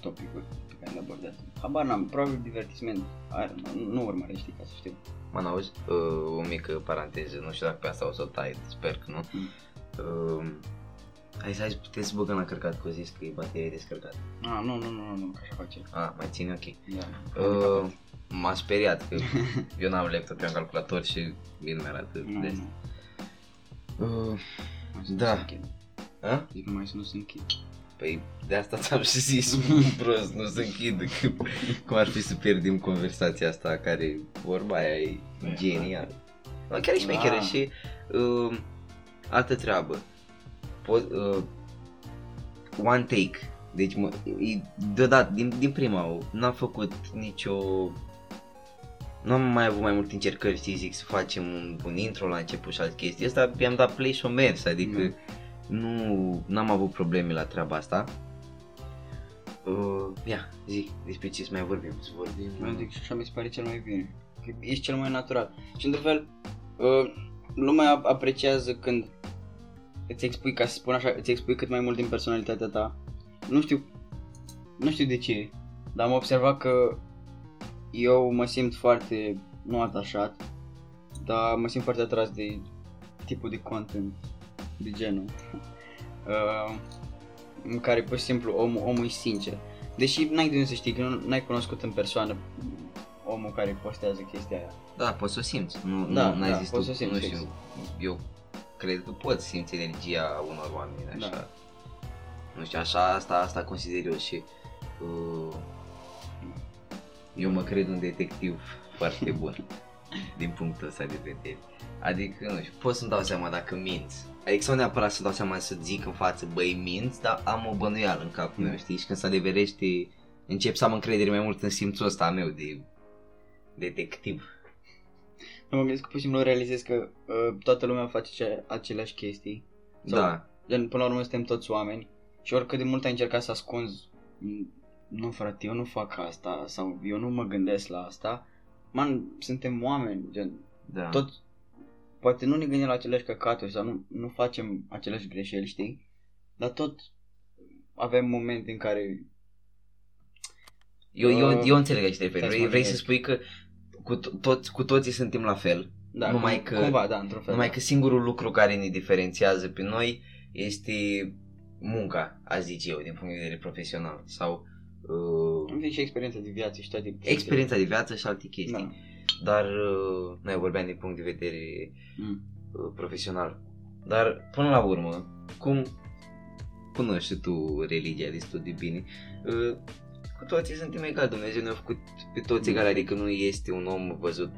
topicuri pe care le abordează. Habar n-am, probabil divertisment. Are, nu, nu urmărești ca să știu. Mă n-auzi? Uh, o mică paranteză, nu știu dacă pe asta o să o tai, sper că nu. Mm. Uh, hai să hai, puteți să băgăm la cărcat, că o zis că e baterie descărcată. Ah, nu, nu, nu, nu, nu, că așa face. Ah, mai ține ok. Da. Uh, m-a speriat că eu n-am laptop, eu am calculator și bine mi arată nu, de nu. Uh, Mai să Da. Nu se închid. a? Zic mai să nu se închid. Păi de asta ți-am și zis, prost, nu se închid, că, cum ar fi să pierdem conversația asta care, vorba aia e genial. No, chiar e șmecheră Ah. și uh, altă treabă. Po- uh, one take. Deci mă, e, deodată, din, din prima, n-am făcut nicio... Nu am mai avut mai multe încercări, știi, zic, să facem un, un intro la început și alte chestii. Asta i-am dat play și o mers, adică Mm. nu n-am avut probleme la treaba asta. Uh, ia, zi, despre ce să mai vorbim? Să vorbim... Eu zic și așa mi se pare cel mai bine. Că ești cel mai natural. Și într-un fel, uh, lumea apreciază când îți expui, ca să spun așa, îți expui cât mai mult din personalitatea ta. Nu știu, nu știu de ce, dar am observat că eu mă simt foarte, nu atașat, dar mă simt foarte atras de tipul de content de genul. Uh, în care pur și simplu omul, omul e sincer. Deși n-ai de unde să știi, că nu n-ai cunoscut în persoană omul care postează chestia aia. Da, poți să o simți. Nu, Da, nu, n-ai da, zis poți tu, să o simți, nu știu, fix. eu cred că poți simți energia unor oameni, așa. Da. Nu știu, așa, asta, asta consider eu și uh, eu mă cred un detectiv foarte bun din punctul ăsta de vedere. Adică, nu știu, pot să-mi dau seama dacă minți. Adică sau neapărat să dau seama să zic în față, băi, minți, dar am o bănuială în capul Mm. meu, știi? Și când se adeverește, încep să am încredere mai mult în simțul ăsta meu de detectiv. Eu mă gândesc că pur și simplu realizez că uh, toată lumea face ce, aceleași chestii. Sau- Da, Gen, până la urmă suntem toți oameni și oricât de mult ai încercat să ascunzi, "M, nu frate, eu nu fac asta sau eu nu mă gândesc la asta, man, suntem oameni, gen, da. tot, poate nu ne gândim la aceleași căcaturi sau nu, nu facem aceleași greșeli, știi? Dar tot avem momente în care Eu, eu, Uh, eu înțeleg aici te referi. stai să Vrei, mă vrei să gândesc. spui că cu, to- toți, cu toții suntem la fel, da, Numai cum- că- cumva, da, într-un fel. numai da. că singurul lucru care ne diferențiază pe noi este munca, a zice eu, din punct de vedere profesional. Sau uh, Îmi vine și experiența de viață și toate experiența de viață și alte chestii. Da. Dar uh, noi vorbeam din punct de vedere Mm. uh, profesional. Dar până la urmă, cum cunoști tu religia destul de bine, uh, cu toții suntem egali, Dumnezeu ne-a făcut pe toți egali, adică nu este un om văzut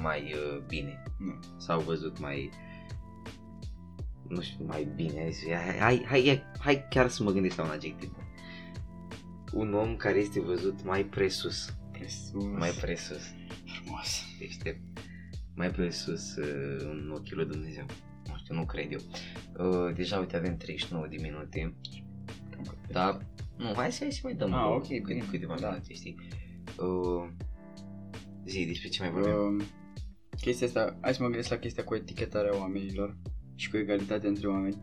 mai uh, bine Nu. sau văzut mai nu știu, mai bine, hai, să- hai, hai, hai, hai chiar să mă gândesc la un adjectiv. Un om care este văzut mai presus, Presus. mai presus, frumos. deștept, mai presus uh, în ochii lui Dumnezeu. Nu știu, nu cred eu. Uh, deja, uite, avem 39 de minute. Da, nu, hai să, hai să mai dăm Ah, uh, ok, câte- bine. câteva Da. minute, știi? Uh, zi, despre ce mai vorbim? Um, chestia asta, hai să mă gândesc la chestia cu etichetarea oamenilor și cu egalitatea între oameni.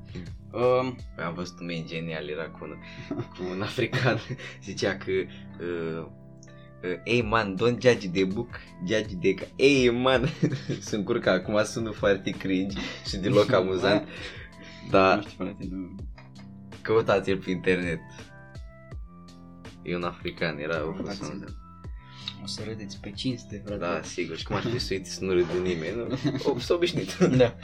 Um, Păi am văzut un meme genial, era cu un, cu un african, zicea că uh, uh, Ei man, don't judge the book, judge the ca-" Ei man, sunt curca, acum sună foarte cringe și deloc amuzant, nu dar știu, frate, nu. căutați-l pe internet. E un african, era o fost Căutați-l. amuzant. O să râdeți pe cinste, frate. Da, sigur, și cum ar fi să uiți să nu râde nimeni, nu? O, s-a obișnuit. da.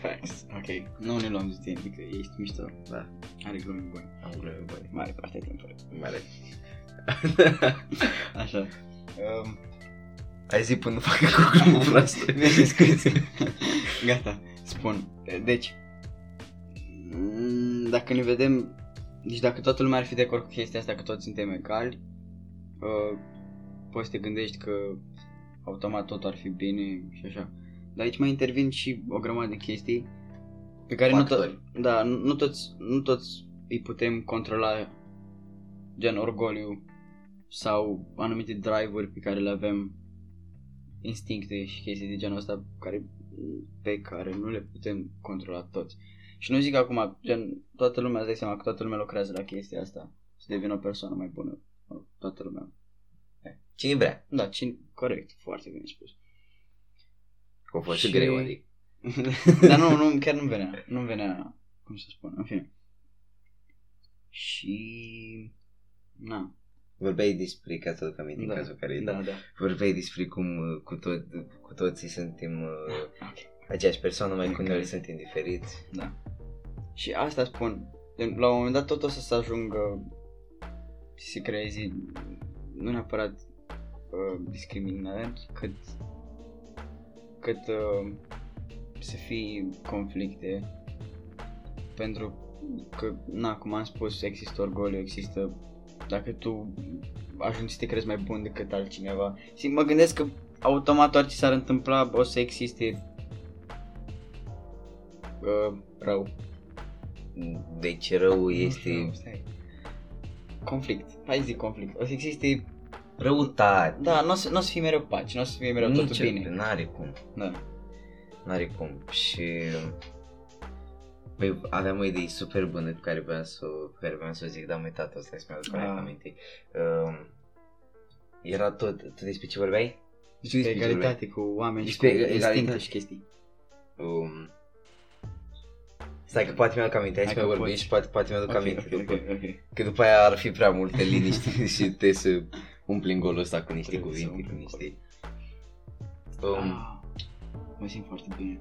Facts. Ok. Nu ne luăm de tine, adică ești mișto. Da, Are glume bune. am glume bune. Mare parte a timpului. Mare. Așa. Um, Hai zi până fac cu proastă. Bine, scuze. Gata, spun. Deci, mm, dacă ne vedem, deci dacă toată lumea ar fi de acord cu chestia asta, că toți suntem egali, uh, poți să te gândești că automat tot ar fi bine și așa. Dar aici mai intervin și o grămadă de chestii pe care nu, Factori. to- da, nu, nu, toți, nu toți îi putem controla, gen orgoliu sau anumite drive-uri pe care le avem, instincte și chestii de genul ăsta care, pe care nu le putem controla toți. Și nu zic acum, gen, toată lumea îți dai seama că toată lumea lucrează la chestia asta, să devină o persoană mai bună, toată lumea. Cine vrea? Da, cine, corect, foarte bine spus. Că a fost și Și- greu, adică. Dar nu, nu, chiar nu venea. Nu venea, cum să spun, în fine. Și... Na, Vorbeai despre, ca să aduc aminte în da, cazul care da, da. Vorbeai despre cum uh, cu, tot, cu toții suntem uh, Ok, aceeași persoană, mai cu Ok. noi suntem diferiți. da. Și asta spun, gen, la un moment dat tot o să se ajungă să se creeze, nu neapărat uh, discriminări, cât, cât uh, să fie conflicte, pentru că, na, cum am spus, există orgoliu, există, dacă tu ajungi să te crezi mai bun decât altcineva, și mă gândesc că automat orice s-ar întâmpla o să existe uh, rău. Deci rău Nu este știu, stai. Conflict. Hai zic conflict. O să existe... răutate. Da, nu o să, n-o să fie mereu pace, nu o să fie mereu totul Nici- bine. N-are cum. Da. N-are cum. Și Păi aveam o idee super bună pe care vreau să, pe care vreau să o zic, dar am uitat-o, stai să mi aduc Ah. ah. aminte. Uh, era tot, tu despre ce vorbeai? Deci Despre pe egalitate cu oameni și cu Despre instincte egalitate. și chestii. Um, stai că poate mi-aduc aminte, hai Hai să că mai vorbim poți. și poate, poate mi-aduc Ok, aminte. ok, după. ok, ok. Că după aia ar fi prea multe liniști și trebuie să umplim golul ăsta cu niște Trebuie să cuvinte, cu umplem niște... Um, Ah, Mă simt foarte bine.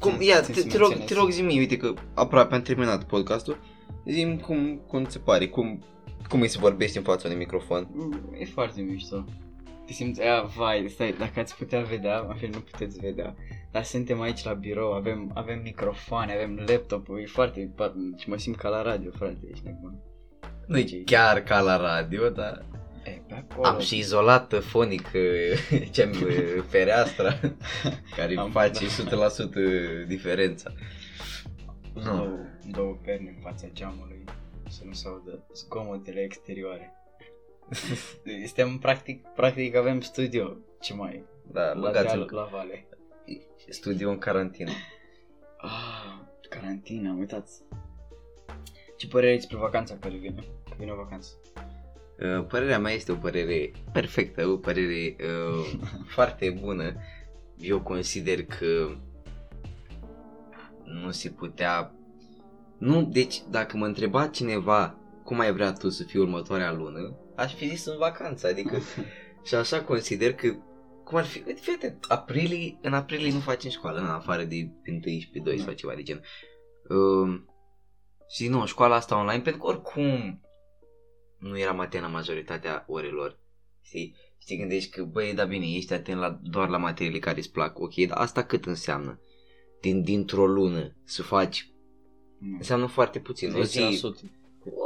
cum, țin- ia, țin te, să te, rog, menționez. te rog zi uite că aproape am terminat podcastul. Zi cum, cum ți se pare, cum, cum îi se vorbește în fața unui microfon. Mm, E foarte mișto. Te simți, aia, vai, stai, dacă ați putea vedea, în fine, nu puteți vedea, dar suntem aici la birou, avem, avem microfoane, avem laptop-ul, e foarte, și mă simt ca la radio, frate, ești nebun. Nu e chiar ca la radio, dar E, pe acolo. am și izolat fonic ce fereastra care Am- face da. 100% diferența. Nu. două, două perne în fața geamului să nu se audă zgomotele exterioare. Suntem practic, practic avem studio, ce mai, Da, la băgați deal, la vale. Studio în carantină. Ah, carantina, am uitat. Ce părere ai despre vacanța care vine? Că vine o vacanță. Uh, Părerea mea este o părere perfectă, o părere uh, foarte bună. Eu consider că nu se putea... Nu, deci dacă mă întreba cineva cum ai vrea tu să fii următoarea lună, aș fi zis în vacanță, adică și așa consider că cum ar fi, uite, fii atent, aprilie, în aprilie nu facem școală, în afară de pe 1 și pe 2 sau ceva de gen. Uh, și nu, școala asta online, pentru că oricum nu era atent la majoritatea orelor. Știi? Și te gândești că, băi, da bine, ești atent la, doar la materiile care îți plac. Ok, dar asta cât înseamnă? Din, dintr-o lună să faci, înseamnă foarte puțin. O zi, 10%.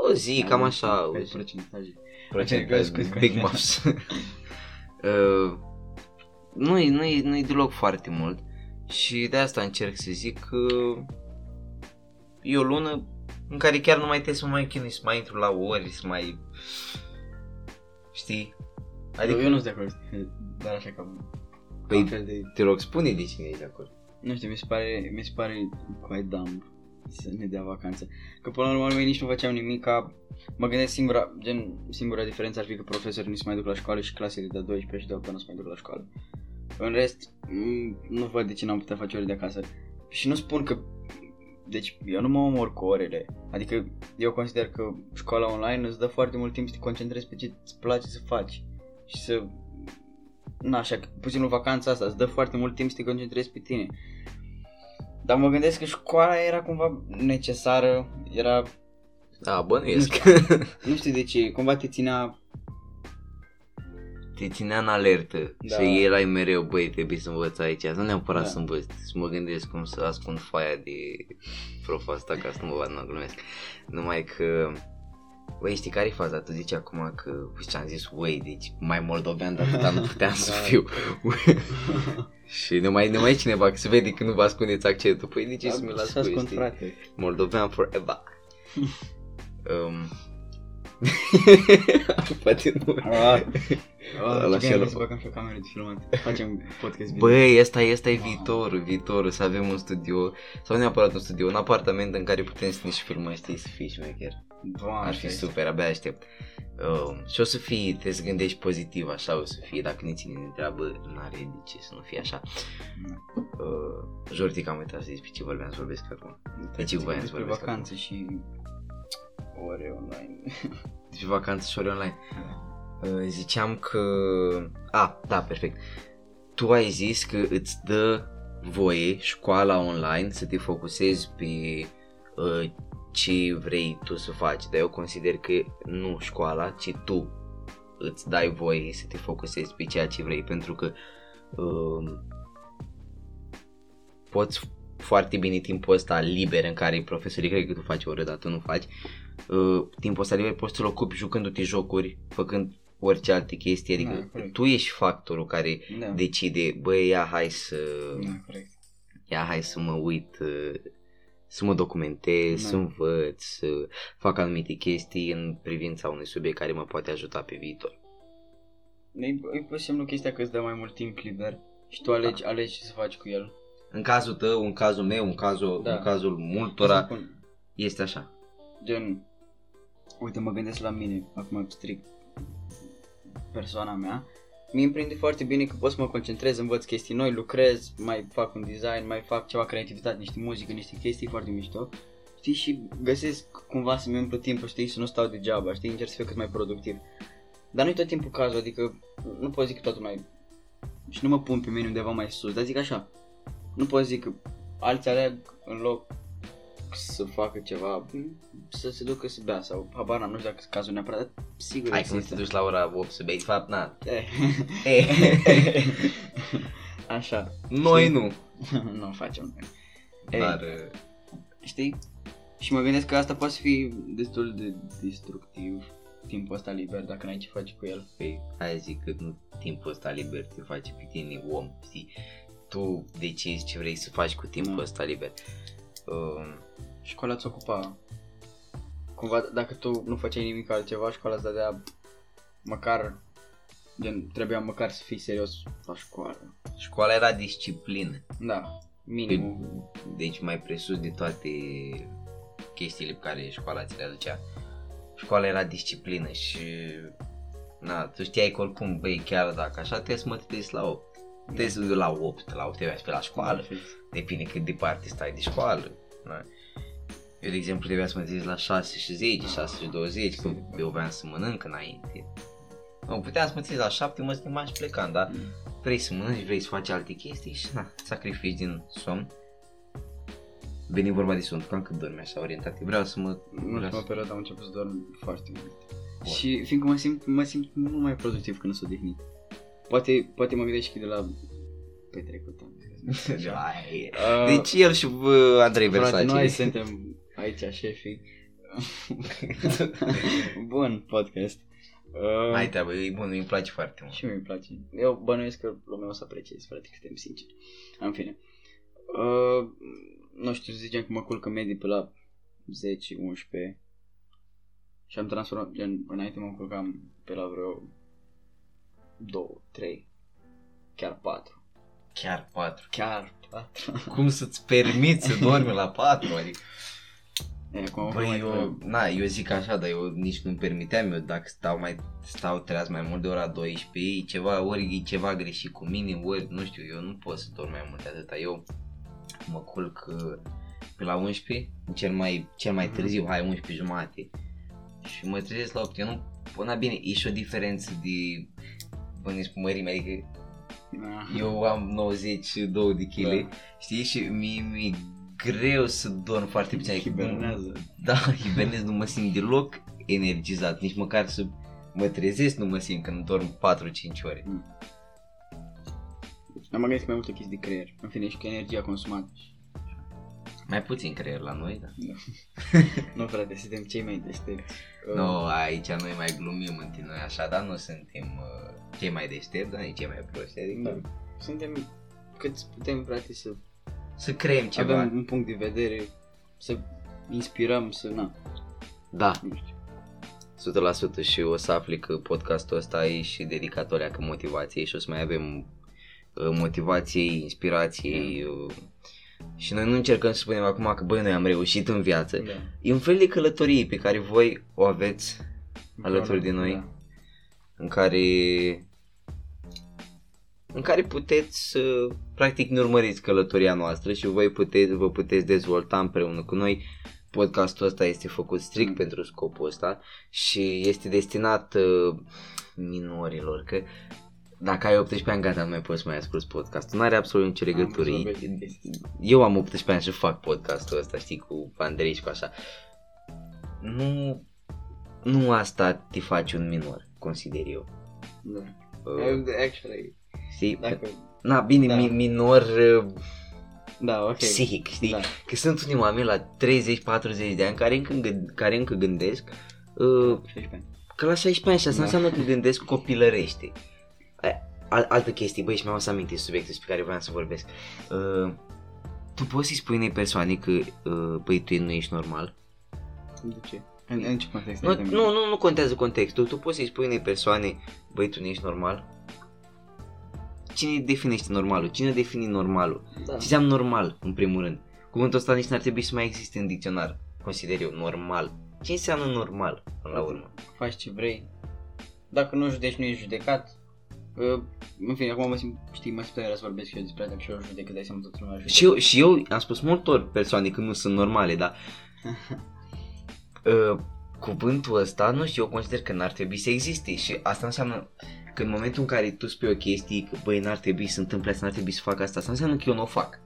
o zi, cam așa. Pe procentaje. Procentaje, scuze, big scuze. muffs. uh, nu-i, nu-i, nu-i deloc foarte mult. Și de asta încerc să zic că e o lună în care chiar nu mai trebuie să mă mai chinui, să mai intru la ori, să mai... Știi? Adică Adică, eu nu sunt de acord, dar așa ca Păi- păi, fel de... te rog, spune de cine ești de acord. Nu știu, mi se pare, mi se pare quite dumb să ne dea vacanță. Că până la urmă noi nici nu făceam nimic ca... Mă gândesc singura, gen, singura diferență ar fi că profesorii nu se mai duc la școală și clasele de 12 și de 8 nu se mai duc la școală. În rest, m, nu văd de ce n-am putea face ore de acasă. Și nu spun că... Deci, eu nu mă omor cu orele. Adică, eu consider că școala online îți dă foarte mult timp să te concentrezi pe ce îți place să faci. Și să... Na, așa, că puțin în vacanța asta, îți dă foarte mult timp să te concentrezi pe tine. Dar mă gândesc că școala era cumva necesară, era, Da, bănuiesc. nu știu de ce, cumva te ținea te ținea în alertă Da. și erai mereu, băi, trebuie să învăț aici. Nu neapărat Da. să învăț, să mă gândesc cum să ascund foaia de profa asta ca să nu mă vad, nu glumesc. Numai că, băi, știi care e faza? Tu zici acum că, uite ce am zis, băi, deci mai moldovean de atâta nu puteam să Da. fiu. și nu mai, nu mai e cineva, că se vede că nu vă ascundeți accentul. Păi de ce să mi-l Să ascund, ascund, știi? frate. Moldovean forever. um, Poate nu. Ah, La la fel. ce să băgăm și o cameră de filmat. Facem podcast video. Băi, ăsta, ăsta e viitorul, viitorul, să avem un studio, sau nu neapărat un studio, un apartament în care putem să ne și filmăm, știi, să fii șmecher. Doamne, Ar fi ce- super, abia aștept. Um, și o să fii, trebuie să gândești pozitiv, așa o să fie, dacă ne ține de treabă, n-are de ce să nu fie așa. Uh, Jorti, că am uitat să zici pe ce vorbeam să vorbesc acum. De ce voiam să Despre vorbesc vacanțe și ore online. Deci vacanță și ore online. Uh, ziceam că... A, da, perfect. Tu ai zis că îți dă voie școala online să te focusezi pe uh, ce vrei tu să faci, dar eu consider că nu școala, ci tu îți dai voie să te focusezi pe ceea ce vrei, pentru că uh, poți foarte bine timpul ăsta liber în care profesorii cred că tu faci o oră, dar tu nu faci, uh, timpul ăsta liber poți să-l ocupi jucându-te jocuri, făcând orice alte chestii, adică Da, corect. tu ești factorul care Da. decide, băi, ia hai să, Da, corect. ia hai să mă uit, uh, să mă documentez, Da. să învăț, să fac anumite chestii în privința unui subiect care mă poate ajuta pe viitor. E, e pur și simplu chestia că îți dă mai mult timp liber și tu alegi, alegi ce să faci cu el. În cazul tău, în cazul meu, în cazul, Da. în cazul Să multora, spun, este așa. Gen, uite, mă gândesc la mine, acum strict persoana mea. Mi îmi prinde foarte bine că pot să mă concentrez, învăț chestii noi, lucrez, mai fac un design, mai fac ceva creativitate, niște muzică, niște chestii foarte mișto. Știi, și găsesc cumva să-mi umplu timpul, știi, să nu stau degeaba, știi, încerc să fiu cât mai productiv. Dar nu-i tot timpul cazul, adică nu pot zic că totul mai... Și nu mă pun pe mine undeva mai sus, dar zic așa, nu pot zic că alții aleg în loc să facă ceva, să se ducă să bea sau habar n-am, nu știu dacă e cazul neapărat, dar sigur Hai că nu există. te duci la ora 8 să bei, de fapt, na. Eh. Eh, Așa, Noi Știi? nu. nu facem noi. Ei, Dar, uh, știi? Și mă gândesc că asta poate fi destul de destructiv timpul ăsta liber dacă n-ai ce faci cu el. Păi, aia zic că nu timpul ăsta liber te face pe tine om, știi? Tu decizi ce vrei să faci cu timpul Da. ăsta liber. Um, Școala îți ocupa cumva dacă tu nu făceai nimic altceva, școala îți dădea măcar gen, trebuia măcar să fii serios la școală. școala era disciplină. Da, minimum. Deci mai presus de toate chestiile pe care școala ți le aducea. Școala era disciplină și na, tu știai că oricum, băi, chiar dacă așa, trebuie să mă trezesc la 8. Trebuie să la 8, la 8 trebuia să fii la școală. Fix. Depinde cât departe stai de școală. Na. Eu, de exemplu, trebuia să mă trezesc la 6 și 10, 6 și 20, că eu vreau să mănânc înainte. Nu, puteam să mă trezesc la 7, mă schimbam și plecam, dar vrei să mănânci, vrei să faci alte chestii și na, sacrifici din somn. Veni vorba de somn, cam cât dormi așa orientat. Vreau să mă... În Vreau ultima să... perioadă am început să dorm foarte mult. Bun. Și fiindcă mă simt, mă simt mult mai productiv când sunt odihnit. Poate, poate mă gândesc și de la petrecut am zis. Ai, Uh, Deci el și uh, Andrei frate, Versace. noi suntem aici șefii. Bun podcast. Uh, Hai treabă, e bun, îmi place foarte mult. Și mie îmi place. Eu bănuiesc că lumea o să apreciezi, frate, că suntem sinceri. În fine. Uh, nu știu, zicem că mă culc în medii pe la 10-11 și am transformat, gen, înainte mă culcam pe la vreo 2, 3, chiar 4. Chiar 4. Chiar 4. Cum să-ți permiți să dormi la 4? Adică... E, acum Băi, mai eu, na, eu zic așa, dar eu nici nu-mi permiteam, eu dacă stau mai, stau treaz mai mult de ora 12, e ceva, ori e ceva greșit cu mine, ori, nu știu, eu nu pot să dorm mai mult de atâta, eu mă culc uh, pe la 11, cel mai, cel mai Mhm. târziu, hai 11 jumate, și mă trezesc la 8, eu nu, până bine, e și o diferență de, bănuiesc cu mărime, adică Da. eu am 92 de kg, Da. știi, și mi mi greu să dorm foarte puțin. adică nu- Hibernează. Da, hibernez, nu mă simt deloc energizat, nici măcar să mă trezesc, nu mă simt când dorm 4-5 ore. Am gândit mai multe chestii de creier. În fine, și că energia consumată. Mai puțin creier la noi, da. nu, frate, suntem cei mai deștepți. Nu, no, aici noi mai glumim între noi așa, dar nu suntem uh, cei mai deștepți, dar nici cei mai proști. Adică Da. Suntem cât putem, frate, să să creăm ceva. avem un punct de vedere, să inspirăm, să, na, Da, nu știu. 100% și o să afli că podcastul ăsta e și dedicat că motivației și o să mai avem uh, motivației, inspirației uh, și noi nu încercăm să spunem acum că băi noi am reușit în viață. Da. E un fel de călătorie pe care voi o aveți Alături de noi. Da. în care în care puteți să practic ne urmăriți călătoria noastră și voi puteți, vă puteți dezvolta împreună cu noi. Podcastul ăsta este făcut strict Mm. pentru scopul ăsta și este destinat uh, minorilor, că dacă ai 18 ani, gata, nu mai poți să mai asculti podcastul. Nu are absolut nicio legătură. Am văzut o chestie. Eu am 18 ani și fac podcastul ăsta, știi, cu Andrei și cu așa. Nu, nu asta te face un minor, consider eu. Da. Uh, Actually, știi? dacă... Na, bine, Da. mi- minor uh, Da, ok. psihic, știi? Da. Că sunt unii oameni la 30-40 de ani care încă, gând- care încă gândesc uh, 16 ani. că la 16 ani și asta Da. înseamnă că gândesc copilărește. Aia, Al, altă chestie, băi, și mi-am să aminte subiectul despre care voiam să vorbesc. Uh, tu poți să-i spui unei persoane că, uh, băi, tu nu ești normal? De ce? În, în ce context? Nu, ai de- nu, nu, nu contează contextul. Tu poți să-i spui unei persoane, băi, tu nu ești normal? Cine definește normalul? Cine defini normalul? Da. Ce înseamnă normal, în primul rând? Cuvântul ăsta nici n-ar trebui să mai existe în dicționar, consider eu, normal. Ce înseamnă normal, până la urmă? Faci ce vrei. Dacă nu judeci, nu ești judecat. Uh, în fine, acum mă simt, știi, mă simt tare să vorbesc și eu despre asta, că și eu judec, că dai seama toată lumea judecă. Și eu, și eu am spus multor persoane că nu sunt normale, dar uh, cuvântul ăsta, nu știu, eu consider că n-ar trebui să existe și asta înseamnă că în momentul în care tu spui o chestie că băi n-ar trebui să întâmple asta, n-ar trebui să fac asta, asta înseamnă că eu nu o fac.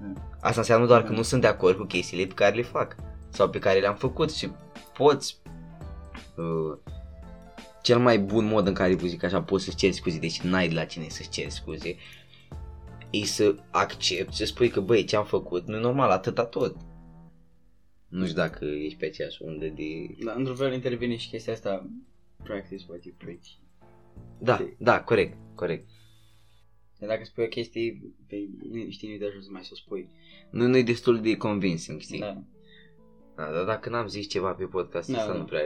Mm. Asta înseamnă doar că nu sunt de acord cu chestiile pe care le fac sau pe care le-am făcut și poți uh, cel mai bun mod în care, zic așa, poți să-ți ceri scuze, deși n-ai de la cine să-ți ceri scuze, e să accepti, să spui că băi, ce am făcut, nu e normal, atâta tot. Nu știu dacă ești pe aceeași undă de... Da, într-un fel intervine și chestia asta, practice what you preach. Da, Știi. da, corect, corect. Dar dacă spui o chestie, pe, nu- știi, nu-i de ajuns să mai să o spui. Nu, nu e destul de convincing, știi? Da. Da, dar dacă n-am zis ceva pe podcast Da, ăsta, da. nu prea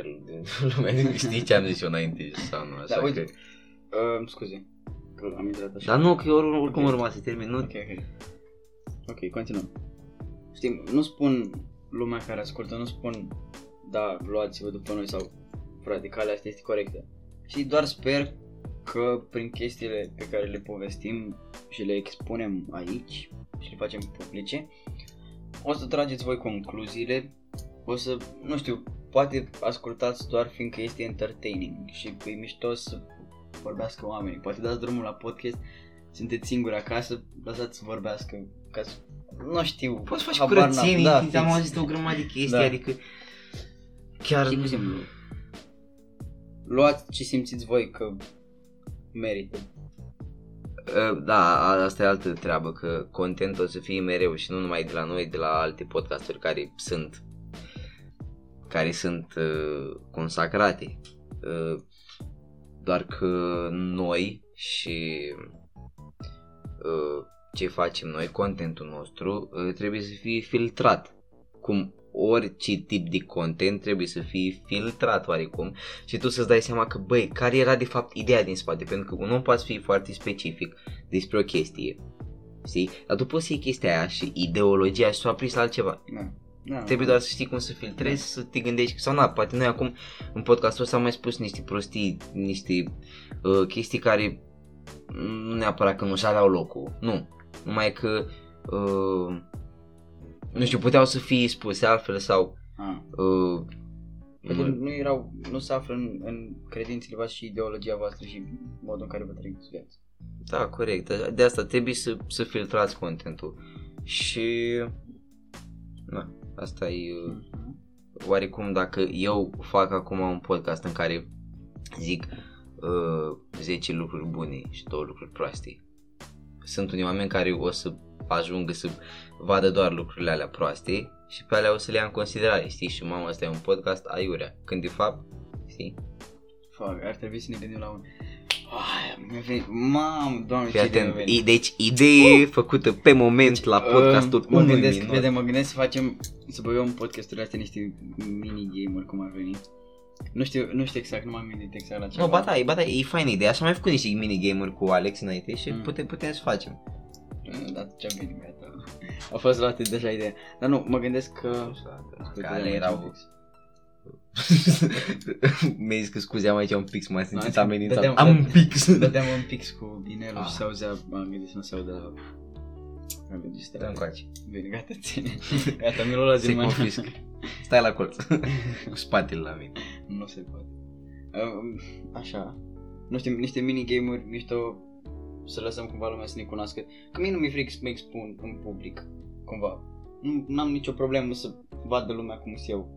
lumea știi ce am zis eu înainte sau nu, așa Da, uite. că... Uh, scuze, că am intrat așa. Dar nu, că eu or- oricum Ok. urma să termin, nu? Ok, ok. Ok, continuăm. Știi, nu spun lumea care ascultă, nu spun, da, luați-vă după noi sau, frate, calea asta este corectă. Și doar sper că prin chestiile pe care le povestim și le expunem aici și le facem publice, o să trageți voi concluziile, o să, nu știu, poate ascultați doar fiindcă este entertaining și e mișto să vorbească oamenii. Poate dați drumul la podcast, sunteți singuri acasă, lăsați să vorbească, ca să, nu știu, Poți să faci habar n-am. curățenii, da, am fix. auzit o grămadă de chestii, Da. adică... Chiar... Știi, cu simplu, luați ce simțiți voi că merită. Uh, Da, a- asta e altă treabă, că contentul o să fie mereu și nu numai de la noi, de la alte podcasturi care sunt care sunt uh, consacrate. Uh, doar că noi și uh, ce facem noi, contentul nostru, uh, trebuie să fie filtrat. Cum orice tip de content trebuie să fie filtrat oarecum și tu să-ți dai seama că, băi, care era de fapt ideea din spate, pentru că un om poate fi foarte specific despre o chestie, știi? Dar tu poți să iei chestia aia și ideologia și să o aplici la altceva. Da. Da, Trebuie doar să știi cum să filtrezi, să te gândești sau na, poate noi acum în podcastul ăsta am mai spus niște prostii, niște uh, chestii care nu neapărat că nu și aveau locul, nu, numai că uh, nu știu, puteau să fie spuse altfel sau Ah. uh, Poate nu- nu erau, nu se află în, în credințele voastre și ideologia voastră și modul în care vă trăiți viața. Da, corect. De asta trebuie să, să filtrați contentul. Și... Na, asta e... uh, Oarecum dacă eu fac acum un podcast în care zic uh, 10 lucruri bune și 2 lucruri proaste. Sunt unii oameni care o să ajungă să vadă doar lucrurile alea proaste și pe alea o să le ia în considerare, știi? Și mamă, asta e un podcast aiurea, când de fapt, știi? Fuck, ar trebui să ne gândim la un... Ai, mi-a venit... Mam, doamne, Fii ce idee mi-a atent, venit. i- deci idee făcută pe moment la podcastul Uh, mă unui gândesc, minut. vede, mă gândesc să facem, să băgăm în podcasturile astea niște mini-game-uri, cum ar veni. Nu știu, nu știu exact, nu m-am gândit exact la ceva. Nu, ba da, e, ba da, e faină ideea. Așa am mai făcut niște minigame-uri cu Alex înainte și Mm. putem, putem să facem. Mm, Da, ce bine, gata. A fost luată deja ideea. Dar nu, mă gândesc că... Că ale erau... Mi-ai zis că scuze, am aici un pix, m-am simțit Da, amenințat. dădeam- Am un pix. Dădeam un pix cu binelul Ah. și se auzea, m-am gândit să nu se audă la... Am gândit să Dă-mi coace. Bine, gata, ține. Gata, mi-l luat Se din mână. confisc. Stai la colț. cu spatele la mine. Nu se poate. Um, Așa. Nu știu, niște minigame-uri mișto să lăsăm cumva lumea să ne cunoască. Că mie nu mi-e frică să mă expun în public, cumva. Nu am nicio problemă să vadă lumea cum sunt eu.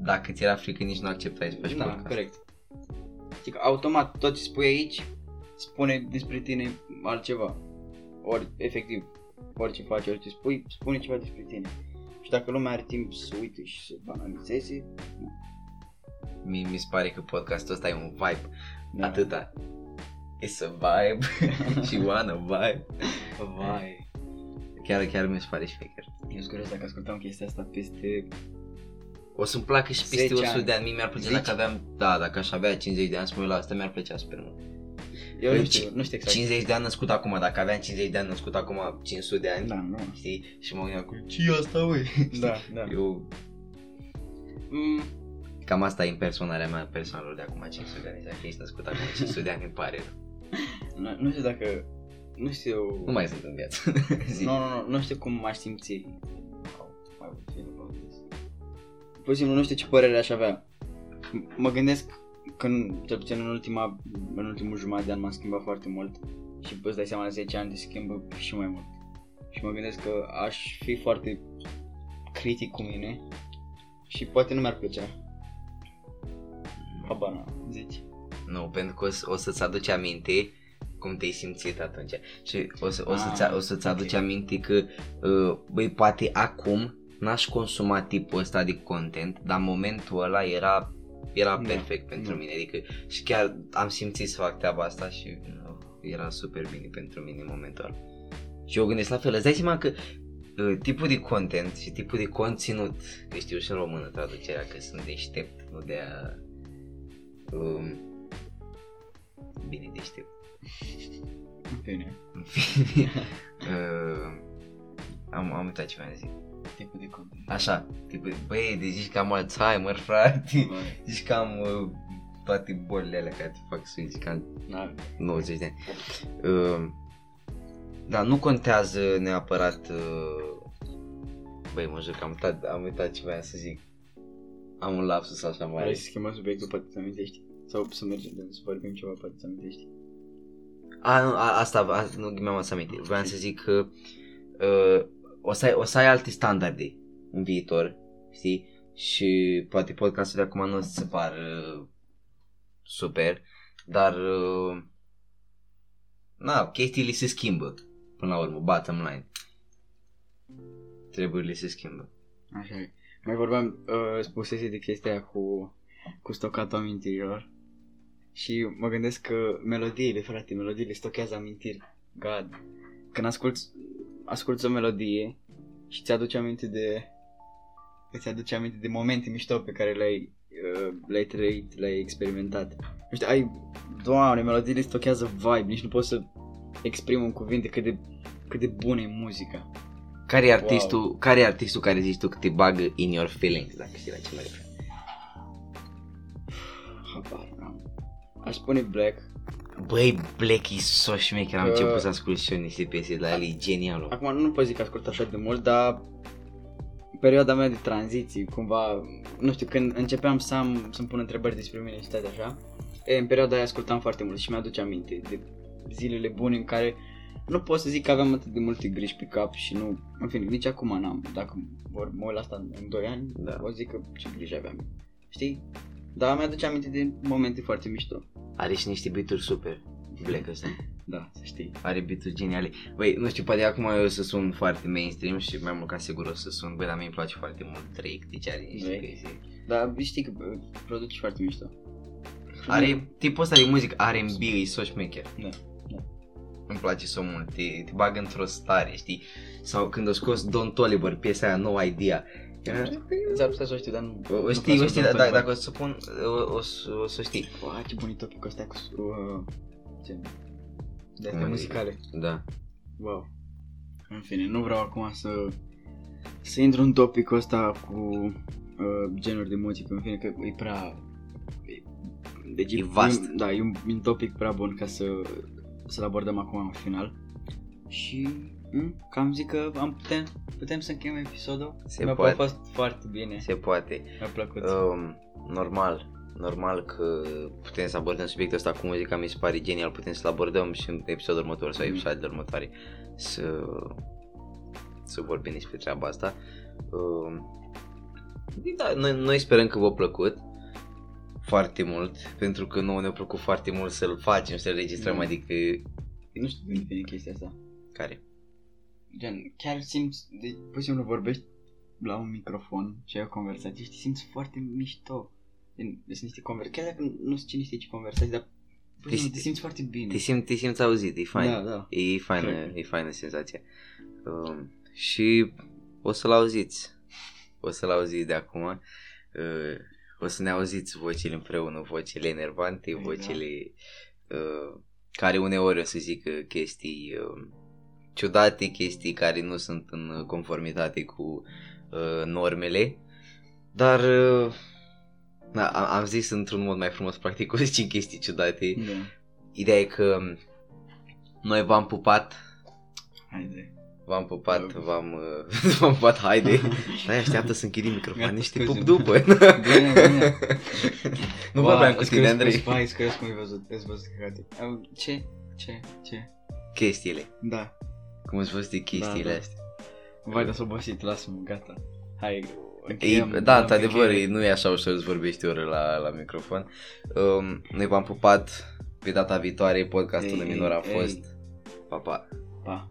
Dacă ți era frică, nici nu acceptai să faci Da, podcast. corect. Știi că automat tot ce spui aici spune despre tine altceva. Ori, efectiv, orice faci, orice spui, spune ceva despre tine. Și dacă lumea are timp să uite și să analizeze, Mi, mi se pare că podcastul ăsta e un vibe. da. Atâta. It's a vibe. și one a vibe. Vai. Chiar, chiar mi se pare șmecher. Eu sunt curios dacă ascultam chestia asta peste... O să-mi placă și peste 10 100 ani. de ani. Mie mi-ar plăcea 10? dacă aveam, da, dacă aș avea 50 de ani să mă uit la asta, mi-ar plăcea super mult. Eu nu Deci, știu, nu știu exact. 50 de ani născut acum, dacă aveam 50 de ani născut acum 500 de ani, Da, nu. știi? Și mă gândeam cu ce e asta, ui? Da, da. Eu, Mm, cam asta e impersonarea mea personală de acum 500 de ani. Dacă ești născut acum 500 de ani, îmi pare rău. Nu, nu știu dacă... Nu știu... Nu mai sunt în viață. Zi. Nu, nu, nu, nu știu cum m-aș simți. How I would feel about this. Pur și simplu nu știu ce părere aș avea. M- Mă gândesc că, în- cel puțin în, ultima, în ultimul jumătate de an m-am schimbat foarte mult și îți dai seama la 10 ani te schimbă și mai mult. Și mă gândesc că aș fi foarte critic cu mine și poate nu mi-ar plăcea. Habar n-am, zici. Nu, pentru că o, să- o să-ți aduci aminte cum te-ai simțit atunci. Și o, să, o, să-ți, Ah, o să-ți aduci ok. aminte că, uh, băi, poate acum n-aș consuma tipul ăsta de content, dar momentul ăla era, era Da, perfect pentru da. mine. Adică, și chiar am simțit să fac treaba asta și uh, era super bine pentru mine în momentul ăla. Și eu gândesc la fel, îți dai seama că uh, tipul de content și tipul de conținut, că știu și în română traducerea că sunt deștept, nu de a... Um, bine deștept. În fine, În fine, uh, am, am uitat ce vreau să zic. tipul de content. Așa, tipul, băi, deci zici că am Alzheimer, frate, Vai, zici că am uh, toate bolile alea care te fac să zici că am n-ar- 90 de ani. Uh, dar nu contează neapărat... Uh, băi, mă jur că am uitat, am uitat ce vreau să zic. Am un lapsus așa mare. Vrei să schimbăm subiectul, poate să amintești. Sau să mergem, să vorbim ceva, poate să amintești. A, nu, a, asta, a, nu mi-am să aminte. Vreau să zic că uh, o, să ai, o să ai alte standarde în viitor, știi? Și poate podcastul de acum nu o să se pară uh, super, dar uh, na, chestiile se schimbă până la urmă, bottom line. Treburile se schimbă. Așa e. Mai vorbeam, uh, spusese de chestia aia cu, cu stocatul amintirilor. Și mă gândesc că melodiile, frate, melodiile stochează amintiri. God. Când asculti, asculti o melodie și ți-aduce aminte de îți aduce aminte de momente mișto pe care le-ai, uh, le-ai trăit, le-ai experimentat. Nu știu, ai, doamne, melodiile stochează vibe, nici nu poți să exprim în cuvinte cât de, cât de bună e muzica. Care e artistul, care e artistul care zici tu că te bagă in your feelings, dacă știi la ce mă refer? Habar n-am. Aș spune Black. Băi, Black e so șmecher, am Că- început să ascult și eu niște piese de la el, e genial. Acum nu pot zic că ascult așa de mult, dar perioada mea de tranziție, cumva, nu știu, când începeam să am, să-mi pun întrebări despre mine și toate așa, e, în perioada aia ascultam foarte mult și mi-aduce aminte de zilele bune în care nu pot să zic că aveam atât de multe griji pe cap și nu, în fine, nici acum n-am, dacă vor mă uit la asta în 2 ani, Da. o zic că ce griji aveam. Știi? Dar mi-aduce aminte de momente foarte mișto. Are și niște beaturi super. Black ăsta. Da, să știi. Are beaturi geniale. Băi, nu știu, poate acum eu o să sun foarte mainstream și mai mult ca sigur o să sun. Băi, dar mie îmi place foarte mult Drake, deci are niște Drake? chestii. Dar știi că bă, produci foarte mișto. Are tipul ăsta de muzică R&B, e so șmecher. Da, da. Îmi place so mult, te, te bagă într-o stare, știi? Sau când a scos Don Toliver, piesa aia, No Idea. Era- S-ar putea să o știu, dar nu... O, o nu știi, vreau o să știi, dau da- da- pe dacă o să pun, o, o, să- o să știi. Wow, ce bun e topicul ăsta cu... Uh, ce... De astea Cum muzicale. Da. Wow. În fine, nu vreau acum să... Să intru în topicul ăsta cu uh, genuri de muzică, în fine, că e prea... E, deci E vast. un- da, e un, e un topic prea bun ca să, să-l abordăm acum în final. Și m, cam zic că am putem, putem să încheiem episodul. Se Mi-a poate. fost foarte bine. Se poate. Mi-a plăcut. Um, normal, normal că putem să abordăm subiectul ăsta cu muzica, mi se pare genial, putem să-l abordăm și în episodul următor sau Mm. episoadele următoare să, să vorbim despre treaba asta. Um, da, noi, noi sperăm că v-a plăcut foarte mult, pentru că nouă ne-a plăcut foarte mult să-l facem, să-l registrăm, Mm. adică Nu știu de unde vine chestia asta. care? Gen, chiar simți, de, pur și simplu vorbești la un microfon și ai o conversație și te simți foarte mișto. Gen, Sunt niște conversații, chiar dacă nu sunt cine știe ce conversații, dar pur și Te- simplu te simți foarte bine. Te, sim, te simți auzit, e fain. Da, da. E faină, Cred că- e faină senzația. Um, și o să-l auziți. O să-l auziți de acum. Uh, o să ne auziți vocile împreună, vocile enervante, Exact. vocile uh, care uneori o să zică chestii uh, ciudate, chestii care nu sunt în conformitate cu uh, normele. Dar uh, na, am am zis într-un mod mai frumos, practic, o zic chestii ciudate. Da. Ideea e că noi v-am pupat, Haide. v-am pupat, Da. v-am, uh, v-am pupat, haide. Dai, așteaptă să închidem microfonul Gata, și te scuze. pup după. Bine, bine. nu Wow, vorbeam cu îți tine, crezi- Andrei. îți- Vai, îți crezi cum ai văzut, îți văzut căcate. Au, Ce? Ce? Ce? Chestiile. Da. Cum îți văzut chestiile Da, da. astea. Vai, dar s-a obosit, lasă-mă, gata. Hai, Ei, încheiem. da, dăm într-adevăr, încheiere. nu e așa ușor să vorbești o oră la, la microfon. Um, noi v-am pupat pe data viitoare, podcastul Ei, de minor a ei, fost. ei. Pa, pa. Pa.